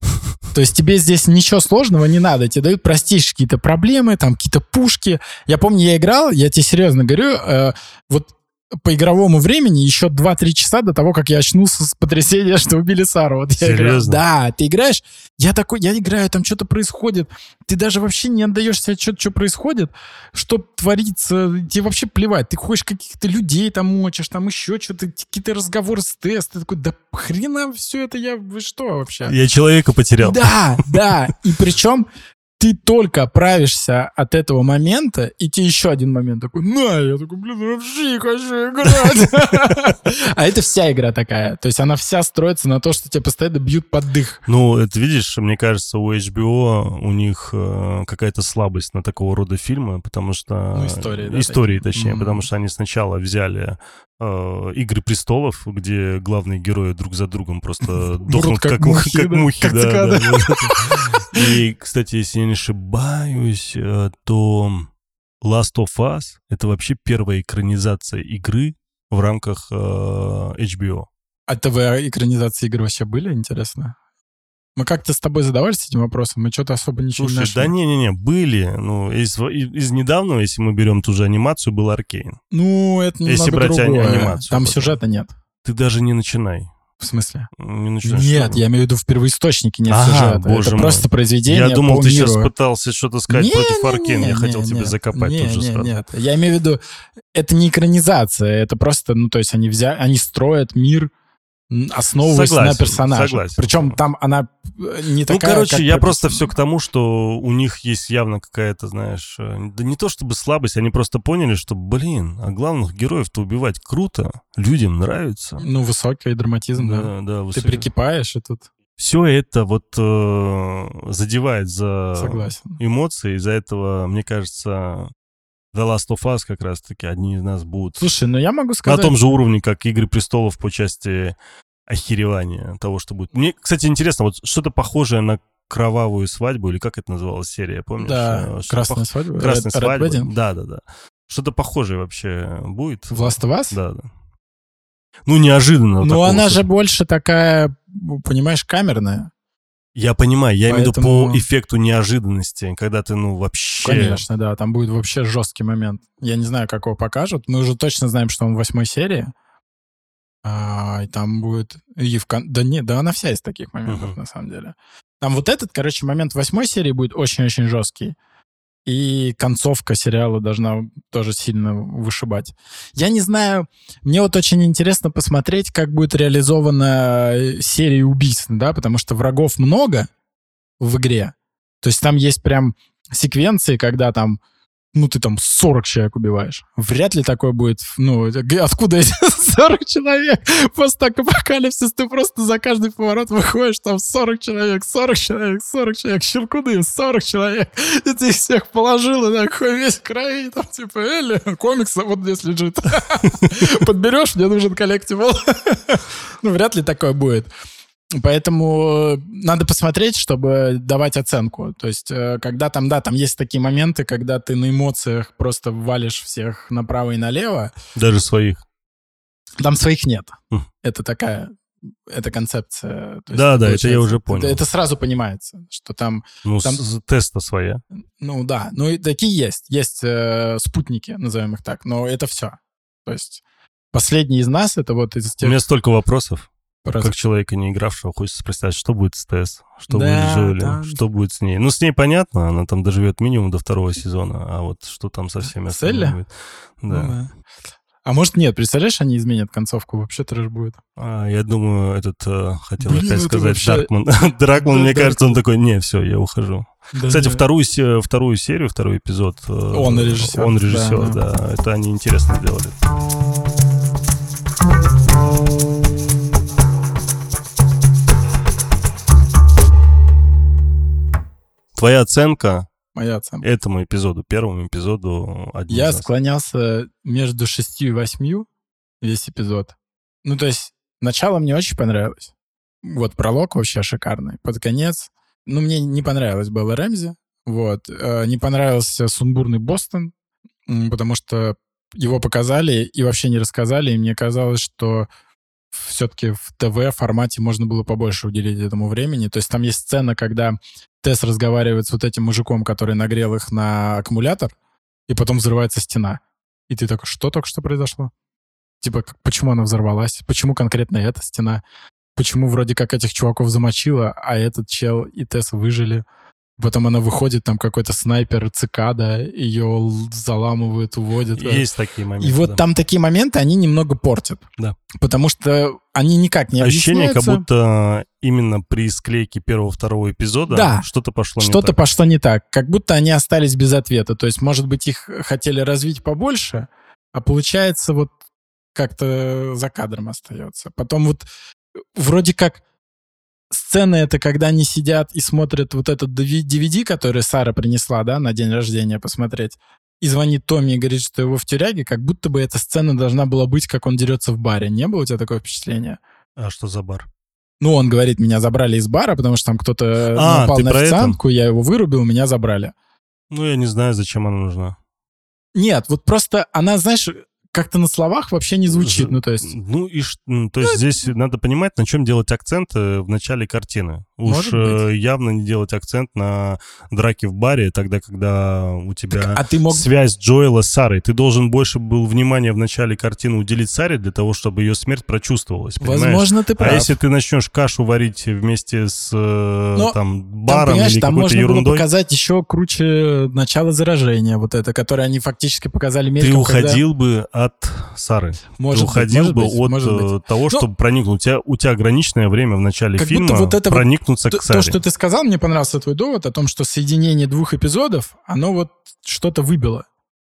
То есть тебе здесь ничего сложного не надо. Тебе дают простейшие какие-то проблемы, там какие-то пушки. Я помню, я играл, я тебе серьезно говорю, э, вот по игровому времени еще 2-3 часа до того, как я очнулся с потрясения, что убили Сару. Вот я Серьезно? Играю. Да, ты играешь, я такой, я играю, там что-то происходит, ты даже вообще не отдаешь себе отчет, что происходит, что творится, тебе вообще плевать, ты хочешь каких-то людей там мочишь, там еще что-то, какие-то разговоры с тест, ты такой, да хрена все это я, вы что вообще? Я человека потерял. Да, да, и причем ты только оправишься от этого момента, и тебе еще один момент такой, на, я такой, блин, вообще не хочу играть. А это вся игра такая. То есть она вся строится на то, что тебя постоянно бьют под дых. Ну, это видишь, мне кажется, у HBO у них э, какая-то слабость на такого рода фильмы, потому что... Ну, истории, да, Истории, такие. точнее, потому что они сначала взяли «Игры престолов», где главные герои друг за другом просто дохнут как как, мухи, как мухи, как да, да, да. И, кстати, если я не ошибаюсь, э, то Last of Us — это вообще первая экранизация игры в рамках э, HBO. А ТВ экранизации игр вообще были, интересно? Мы как-то с тобой задавались этим вопросом, мы что-то особо ничего не Слушай, нашли. да не-не-не, были. Ну, из, из, недавнего, если мы берем ту же анимацию, был Аркейн. Ну, это немного Если брать другое. анимацию Там потом. сюжета нет. Ты даже не начинай. В смысле? Не начинай. Нет, я имею в виду в первоисточнике нет Ага, сюжета. боже это мой. просто произведение Я думал, ты сейчас пытался что-то сказать Не, против не, Аркейна. Я не, хотел не, тебя не. закопать Не, тут же не, сразу. Нет, я имею в виду, это не экранизация, это просто, ну, то есть они взяли, они строят мир, основываясь Согласен, на персонаже. согласен. Причем там она э, не Ну, такая, короче, как я просто все к тому, что у них есть явно какая-то, знаешь, э, да не то чтобы слабость, они просто поняли, что, блин, а главных героев-то убивать круто, людям нравится. Ну, высокий драматизм, да. Да, да, Ты прикипаешь, и тут Все это вот э, задевает за согласен. эмоции, из-за этого, мне кажется, The Last of Us как раз-таки одни из нас будут Слушай, ну я могу на сказать... том же уровне, как Игры престолов по части охеревания того, что будет. Мне, кстати, интересно, вот что-то похожее на кровавую свадьбу, или как это называлась серия, помнишь? Да, Э, что-то красная пох- свадьба. Красная Red- Red свадьба. Wedding. Да, да, да. Что-то похожее вообще будет? В Last of Us? Да, да. Ну, неожиданно. Ну, она что- же больше такая, понимаешь, камерная. Я понимаю, я имею в виду Поэтому- по эффекту неожиданности, когда ты, ну, вообще... Конечно, да, там будет вообще жесткий момент. Я не знаю, как его покажут. Мы уже точно знаем, что он в восьмой серии. А, и там будет... И в кон- Да нет, да она вся из таких моментов, Мгм. на самом деле. Там вот этот, короче, момент восьмой серии будет очень-очень жесткий. И концовка сериала должна тоже сильно вышибать. Я не знаю, мне вот очень интересно посмотреть, как будет реализована э, серия убийств, да, потому что врагов много в игре. То есть там есть прям секвенции, когда там, ну, ты там 40 человек убиваешь. Вряд ли такое будет, ну, откуда эти 40 человек? Постапокалипсис, ты просто за каждый поворот выходишь, там 40 человек, 40 человек, 40 человек, щелкуны, 40 человек. И ты их всех положил, и такой весь крови, там, типа, Элли, комикс вот здесь лежит. Подберешь, мне нужен коллективал. Ну, вряд ли такое будет. Поэтому э, надо посмотреть, чтобы давать оценку. То есть, э, когда там, да, там есть такие моменты, когда ты на эмоциях просто валишь всех направо и налево, Даже своих. там своих нет. Хм. Это такая, это концепция. То есть, Да, да, это я уже понял. Это, это сразу понимается, что там, Ну, Там- с- теста своя. ну да, ну и такие есть. Есть э, спутники, назовем их так, но это все. То есть последний из нас, это вот из У тех... меня столько вопросов. Раз- Как человека, не игравшего, хочется спросить, а что будет с Тесс? Что Да, будет с Джоли? да. Что будет с ней? Ну, с ней понятно, она там доживет минимум до второго сезона, а вот что там со всеми остальными? Ну Да. да. А может нет, представляешь, они изменят концовку, вообще трэш будет. А, я думаю, этот, э, хотел Блин, опять сказать, вообще- Даркман. Дракман, Да, мне кажется, он такой, не, все, я ухожу. Да, Кстати, да. вторую, вторую серию, второй эпизод. э, Он режиссер, Он режиссер, да, да. Это они интересно сделали. Твоя оценка Моя оценка. этому эпизоду, первому эпизоду один Я нас. склонялся между шестью и восьмью весь эпизод. Ну, то есть, начало мне очень понравилось. Вот пролог вообще шикарный. Под конец, ну, мне не понравилось Белла Рэмзи. Вот. Э, Не понравился сумбурный Бостон, потому что его показали и вообще не рассказали, и мне казалось, что все-таки в ТВ формате можно было побольше уделить этому времени. То есть там есть сцена, когда Тесс разговаривает с вот этим мужиком, который нагрел их на аккумулятор, и потом взрывается стена. И ты такой, что только что произошло? Типа, почему она взорвалась? Почему конкретно эта стена? Почему вроде как этих чуваков замочила, а этот чел и Тесс выжили? Потом она выходит, там какой-то снайпер, цикада, ее заламывают, уводят. Есть такие моменты. И вот да. там такие моменты, они немного портят. Да. Потому что они никак не Ощущение, как будто именно при склейке первого-второго эпизода Да. что-то пошло не Что-то так. пошло не так. Как будто они остались без ответа. То есть, может быть, их хотели развить побольше, а получается вот как-то за кадром остается. Потом вот э, вроде как сцена это, когда они сидят и смотрят вот этот DVD, который Сара принесла, да, на день рождения посмотреть, и звонит Томми и говорит, что его в тюряге, как будто бы эта сцена должна была быть, как он дерется в баре. Не было у тебя такое впечатление? А что за бар? Ну, он говорит, меня забрали из бара, потому что там кто-то А, напал на официантку, я его вырубил, меня забрали. Ну, я не знаю, зачем она нужна. Нет, вот просто она, знаешь, как-то на словах вообще не звучит. Ну, то есть, Ну, и то есть здесь надо понимать, на чем делать акцент э, в начале картины. Уж э, явно не делать акцент на драке в баре, тогда, когда у тебя а ты мог... связь Джоэла с Сарой. Ты должен больше был внимания в начале картины уделить Саре для того, чтобы ее смерть прочувствовалась. понимаешь? Возможно, ты прав. А если ты начнешь кашу варить вместе с э, Но там Там, баром понимаешь, или там можно было ерундой, показать еще круче начало заражения, вот это, которое они фактически показали ты мельком. когда- уходил бы от Сары. Может ты быть, уходил может бы быть, от быть. э, того, чтобы проникнуть. У тебя, у тебя ограниченное время в начале Как будто фильма вот это вот проникнуться То, к Саре. то, что ты сказал, мне понравился твой довод о том, что соединение двух эпизодов, оно вот что-то выбило.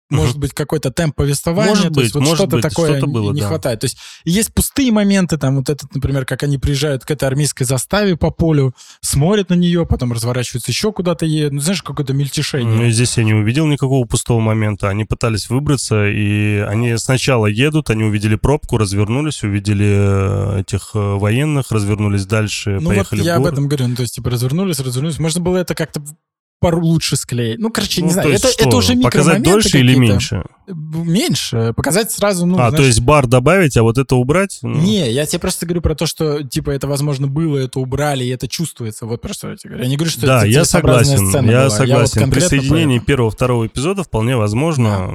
Может быть, какой-то темп повествования, Может то есть быть, вот может что-то быть, такое не- было, не да. хватает. То есть есть пустые моменты, там вот этот, например, как они приезжают к этой армейской заставе по полю, смотрят на нее, потом разворачиваются еще куда-то едут. Ну, знаешь, какое-то мельтешение. Ну, и здесь я не увидел никакого пустого момента. Они пытались выбраться, и они сначала едут, они увидели пробку, развернулись, увидели э, этих э, военных, развернулись дальше, Ну вот поехали я в об город. этом говорю, ну то есть типа развернулись, развернулись. Можно было это как-то пару лучше склеить. Ну, короче, не Ну, знаю, то есть это, что, это уже Показать дольше или меньше? Меньше. Показать сразу, ну, а, знаешь, то есть бар добавить, а вот это убрать? Ну, Не, я тебе просто говорю про то, что, типа, это, возможно, было, это убрали, и это чувствуется. Вот про что я тебе говорю. Я не говорю, что Да, это я согласен. сцена Я была. согласен. вот конкретно Присоединение первого-второго эпизода вполне возможно.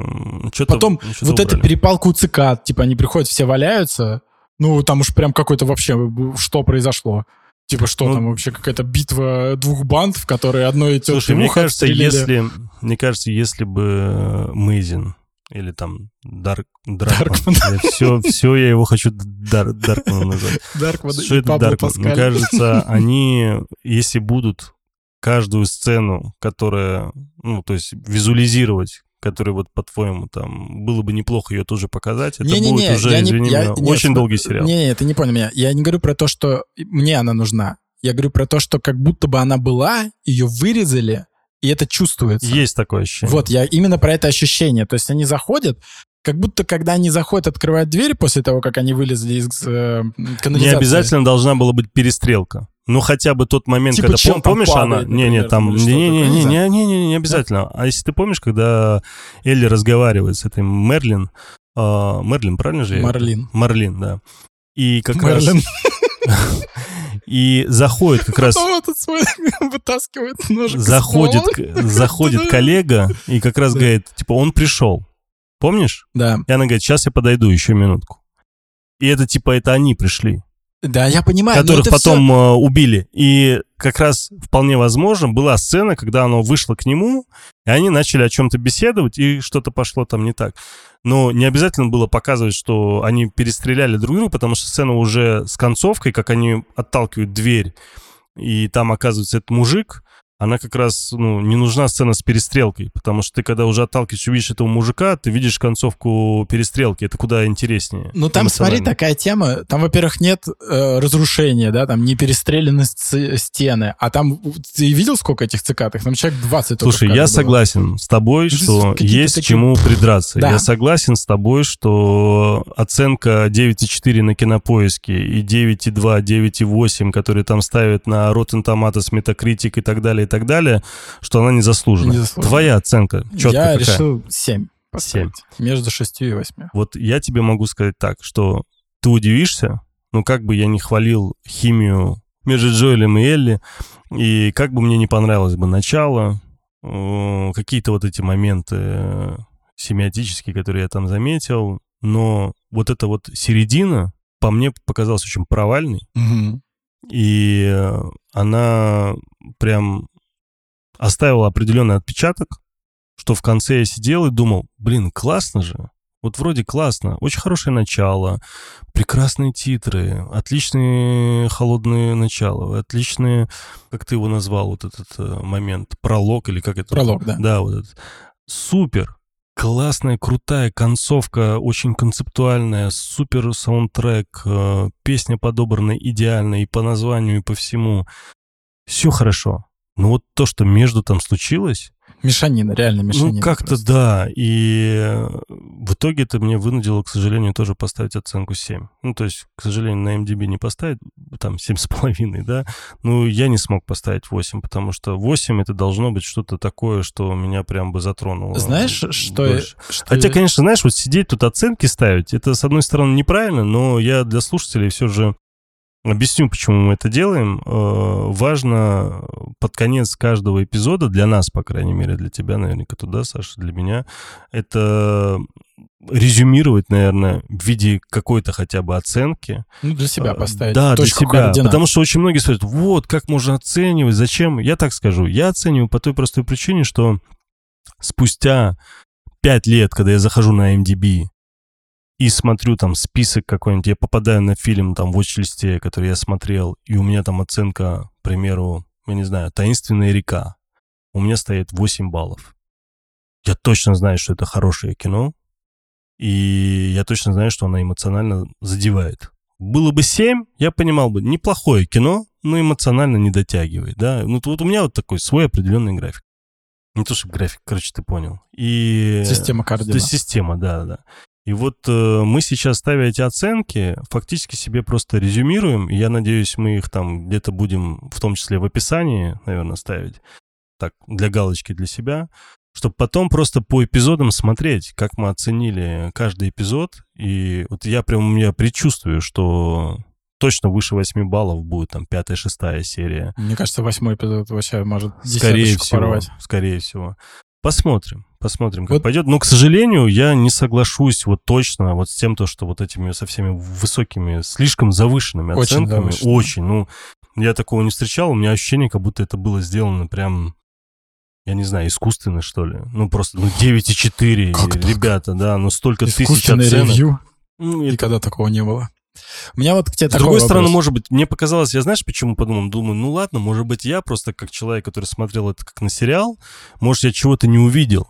Что-то, Потом что-то вот эта убрали. перепалка у цикад, типа, они приходят, все валяются, ну, там уж прям какой-то вообще, что произошло? Типа, что Ну, там вообще, какая-то битва двух банд, в которой одной идет Слушай, мне кажется, отстрелили. если, мне кажется, если бы Мейзин или там Дарк, Даркман. все, все, я его хочу Дар, Даркманом назвать. Даркман Что и это Даркман? Мне кажется, они, если будут каждую сцену, которая, ну, то есть визуализировать, которая вот, по-твоему, там, было бы неплохо ее тоже показать, это Не-не-не, будет уже, я не- извини я- меня, нет, очень см- долгий сериал. Не, не, ты не понял меня. Я не говорю про то, что мне она нужна. Я говорю про то, что как будто бы она была, ее вырезали, и это чувствуется. Есть такое ощущение. Вот, я именно про это ощущение. То есть они заходят, как будто когда они заходят, открывают дверь после того, как они вылезли из э, канализации. Не обязательно должна была быть перестрелка. Ну, хотя бы тот момент, Типа когда... там помнишь, падает, она... Не-не, например, там... или что-то такое, не знаю. Не-не-не, не обязательно. А если ты помнишь, когда Элли разговаривает с этой Мерлин... а, Мерлин, правильно же? Марлин. Марлин, да. И как Мерлин. раз... И заходит как раз... Свой вытаскивает ножик Заходит, заходит коллега и как раз говорит, типа, он пришел. Помнишь? Да. И она говорит, сейчас я подойду еще минутку. И это типа, это они пришли. Да, я понимаю. которых потом э, убили. И как раз вполне возможно была сцена, когда оно вышло к нему, и они начали о чем-то беседовать, и что-то пошло там не так. Но не обязательно было показывать, что они перестреляли друг друга, потому что сцена уже с концовкой, как они отталкивают дверь, и там оказывается этот мужик, она как раз, ну, не нужна сцена с перестрелкой, потому что ты, когда уже отталкиваешь, увидишь этого мужика, ты видишь концовку перестрелки, это куда интереснее. Ну там, смотри, такая тема. Там, во-первых, нет э, разрушения, да, там не перестреляны стены. А там, ты видел, сколько этих цикад? Там человек 20 только в Слушай, я было. согласен с тобой, Здесь что есть такие- чему придраться. Да. Я согласен с тобой, что оценка 9,4 на кинопоиске и 9,2, 9,8, которые там ставят на Rotten Tomatoes, Metacritic и так далее, так далее, что она не заслужена. Не заслужена. Твоя оценка четкая Я какая? решил 7 поставить. Между 6 и 8. Вот я тебе могу сказать так, что ты удивишься, ну как бы я не хвалил химию между Джоэлем и Элли, и как бы мне не понравилось бы начало, какие-то вот эти моменты э, семиотические, которые я там заметил, но вот эта вот середина по мне показалась очень провальной, и э, она прям оставила определенный отпечаток, что в конце я сидел и думал, блин, классно же. Вот вроде классно, очень хорошее начало, прекрасные титры, отличные холодные начала, отличные, как ты его назвал, вот этот э, момент, пролог или как это? Пролог, да. Да, вот этот. Супер, классная, крутая концовка, очень концептуальная, супер саундтрек, э, песня подобрана идеально и по названию, и по всему. Все хорошо. Но вот то, что между там случилось, Мешанина, реально мешанина. ну, как-то да. И э, в итоге это мне вынудило, к сожалению, тоже поставить оценку 7. Ну, то есть, к сожалению, на MDB не поставить, там, 7,5, да. Ну, я не смог поставить 8, потому что 8 это должно быть что-то такое, что меня прям бы затронуло. Знаешь, что... больше. что- Хотя, конечно, знаешь, вот сидеть тут оценки ставить, это, с одной стороны, неправильно, но я для слушателей все же объясню, почему мы это делаем. Э, Важно под конец каждого эпизода, для нас, по крайней мере, для тебя, наверняка, туда, Саша, для меня, это резюмировать, наверное, в виде какой-то хотя бы оценки. Ну, для себя Э, поставить. Да, для себя. координат. Потому что очень многие спрашивают, вот, как можно оценивать, зачем? Я так скажу, я оцениваю по той простой причине, что спустя пять лет, когда я захожу на MDB и смотрю там список какой-нибудь, я попадаю на фильм там в watch который я смотрел, и у меня там оценка, к примеру, я не знаю, «Таинственная река», у меня стоит 8 баллов. Я точно знаю, что это хорошее кино, и я точно знаю, что она эмоционально задевает. Было бы 7, я понимал бы, неплохое кино, но эмоционально не дотягивает, да. Ну, вот у меня вот такой свой определенный график. Не то, что график, короче, ты понял. И... Система координат. есть система, да, да. И вот э, мы сейчас, ставя эти оценки, фактически себе просто резюмируем, и я надеюсь, мы их там где-то будем, в том числе в описании, наверное, ставить, так, для галочки для себя, чтобы потом просто по эпизодам смотреть, как мы оценили каждый эпизод. И вот я прям, у меня предчувствую, что точно выше 8 баллов будет там пятая, шестая серия. Мне кажется, восьмой эпизод вообще может Скорее всего, порвать. скорее всего. Посмотрим, посмотрим, как Вот- пойдет. Но, к сожалению, я не соглашусь вот точно вот с тем, то, что вот этими со всеми высокими, слишком завышенными Очень оценками. завышенными. Очень. Ну, я такого не встречал. У меня ощущение, как будто это было сделано прям, я не знаю, искусственно, что ли. Ну, просто, ну, 9,4, Как так? ребята, да, ну, столько тысяч оценок. ревью. Ну, это Никогда такого не было. У меня вот к тебе С другой стороны, вопрос. может быть, мне показалось, я знаешь, почему подумал? Думаю, ну ладно, может быть, я просто как человек, который смотрел это как на сериал, может, я чего-то не увидел.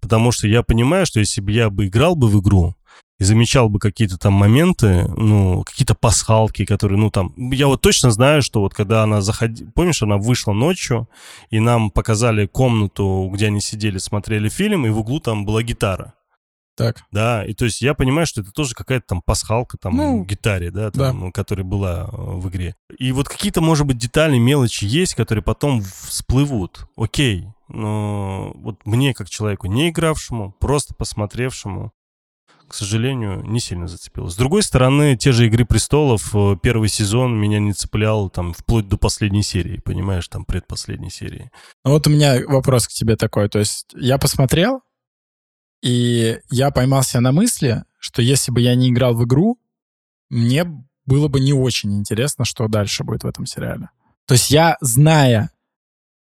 Потому что я понимаю, что если бы я бы играл бы в игру и замечал бы какие-то там моменты, ну, какие-то пасхалки, которые, ну, там... Я вот точно знаю, что вот когда она заходила... Помнишь, она вышла ночью, и нам показали комнату, где они сидели, смотрели фильм, и в углу там была гитара. Так. Да, и то есть я понимаю, что это тоже какая-то там пасхалка там Ну, гитаре, да, там, которая была э, в игре. И вот какие-то, может быть, детали, мелочи есть, которые потом всплывут. Окей, но вот мне, как человеку, не игравшему, просто посмотревшему, к сожалению, не сильно зацепило. С другой стороны, те же «Игры престолов», э, первый сезон меня не цеплял там вплоть до последней серии, понимаешь, там предпоследней серии. Ну Вот у меня вопрос к тебе такой. То есть я посмотрел, и я поймался на мысли, что если бы я не играл в игру, мне было бы не очень интересно, что дальше будет в этом сериале. То есть я, зная,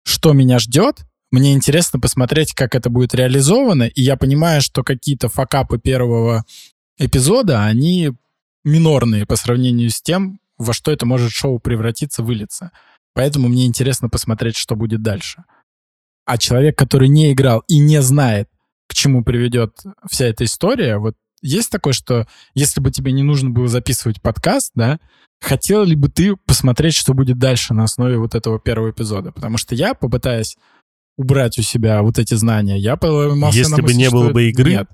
что меня ждет, мне интересно посмотреть, как это будет реализовано, и я понимаю, что какие-то факапы первого эпизода, они минорные по сравнению с тем, во что это может шоу превратиться, вылиться. Поэтому мне интересно посмотреть, что будет дальше. А человек, который не играл и не знает, к чему приведет вся эта история, вот есть такое, что если бы тебе не нужно было записывать подкаст, да, хотел ли бы ты посмотреть, что будет дальше на основе вот этого первого эпизода? Потому что я, попытаясь убрать у себя вот эти знания, я поймался Если на бы мысли, не было бы игры, Нет,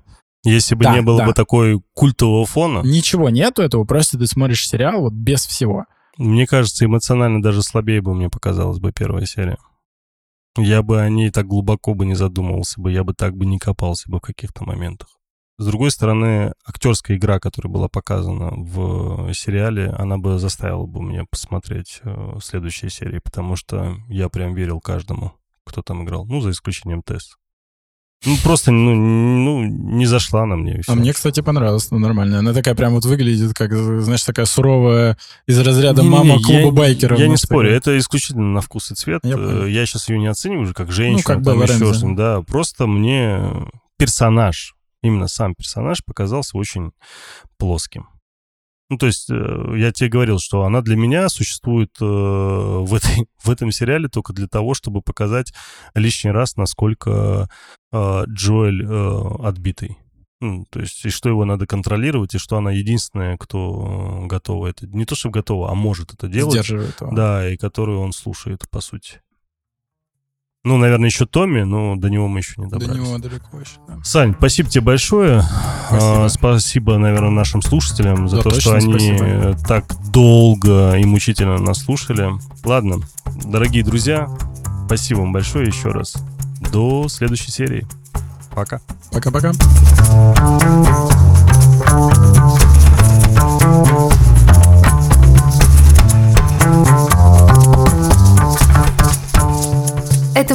Если бы Да, не было да. бы такой культового фона, ничего нету этого, просто ты смотришь сериал вот без всего. Мне кажется, эмоционально даже слабее бы мне показалась бы первая серия. Я бы о ней так глубоко бы не задумывался бы, я бы так бы не копался бы в каких-то моментах. С другой стороны, актерская игра, которая была показана в сериале, она бы заставила бы меня посмотреть э, следующие серии, потому что я прям верил каждому, кто там играл. Ну, за исключением Тесс. Ну, просто, ну, ну, не зашла на мне. А мне, кстати, понравилось, ну, нормально. Она такая прям вот выглядит, как, знаешь, такая суровая из разряда Не-не-не, мама клуба я- байкеров. Я не Ну, спорю, такая. это исключительно на вкус и цвет. Я Э, понял. Я сейчас ее не оцениваю уже как женщину, как там Белла еще что-нибудь, да. Просто мне персонаж именно сам персонаж показался очень плоским. Ну, то есть, э, я тебе говорил, что она для меня существует э, в, этой, в этом сериале только для того, чтобы показать лишний раз, насколько Джоэль э, отбитый. Ну, то есть, и что его надо контролировать, и что она единственная, кто готова это... Не то, что готова, а может это делать. Сдерживает его. Да, и которую он слушает, по сути. Ну, наверное, еще Томми, но до него мы еще не добрались. До него далеко еще, да. Сань, спасибо тебе большое. Спасибо. А, спасибо, наверное, нашим слушателям за Да, то, что они спасибо. э, так долго и мучительно нас слушали. Ладно, дорогие друзья, спасибо вам большое еще раз. До следующей серии. Пока. Пока-пока.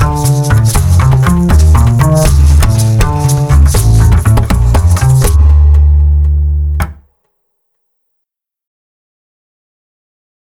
Thank you.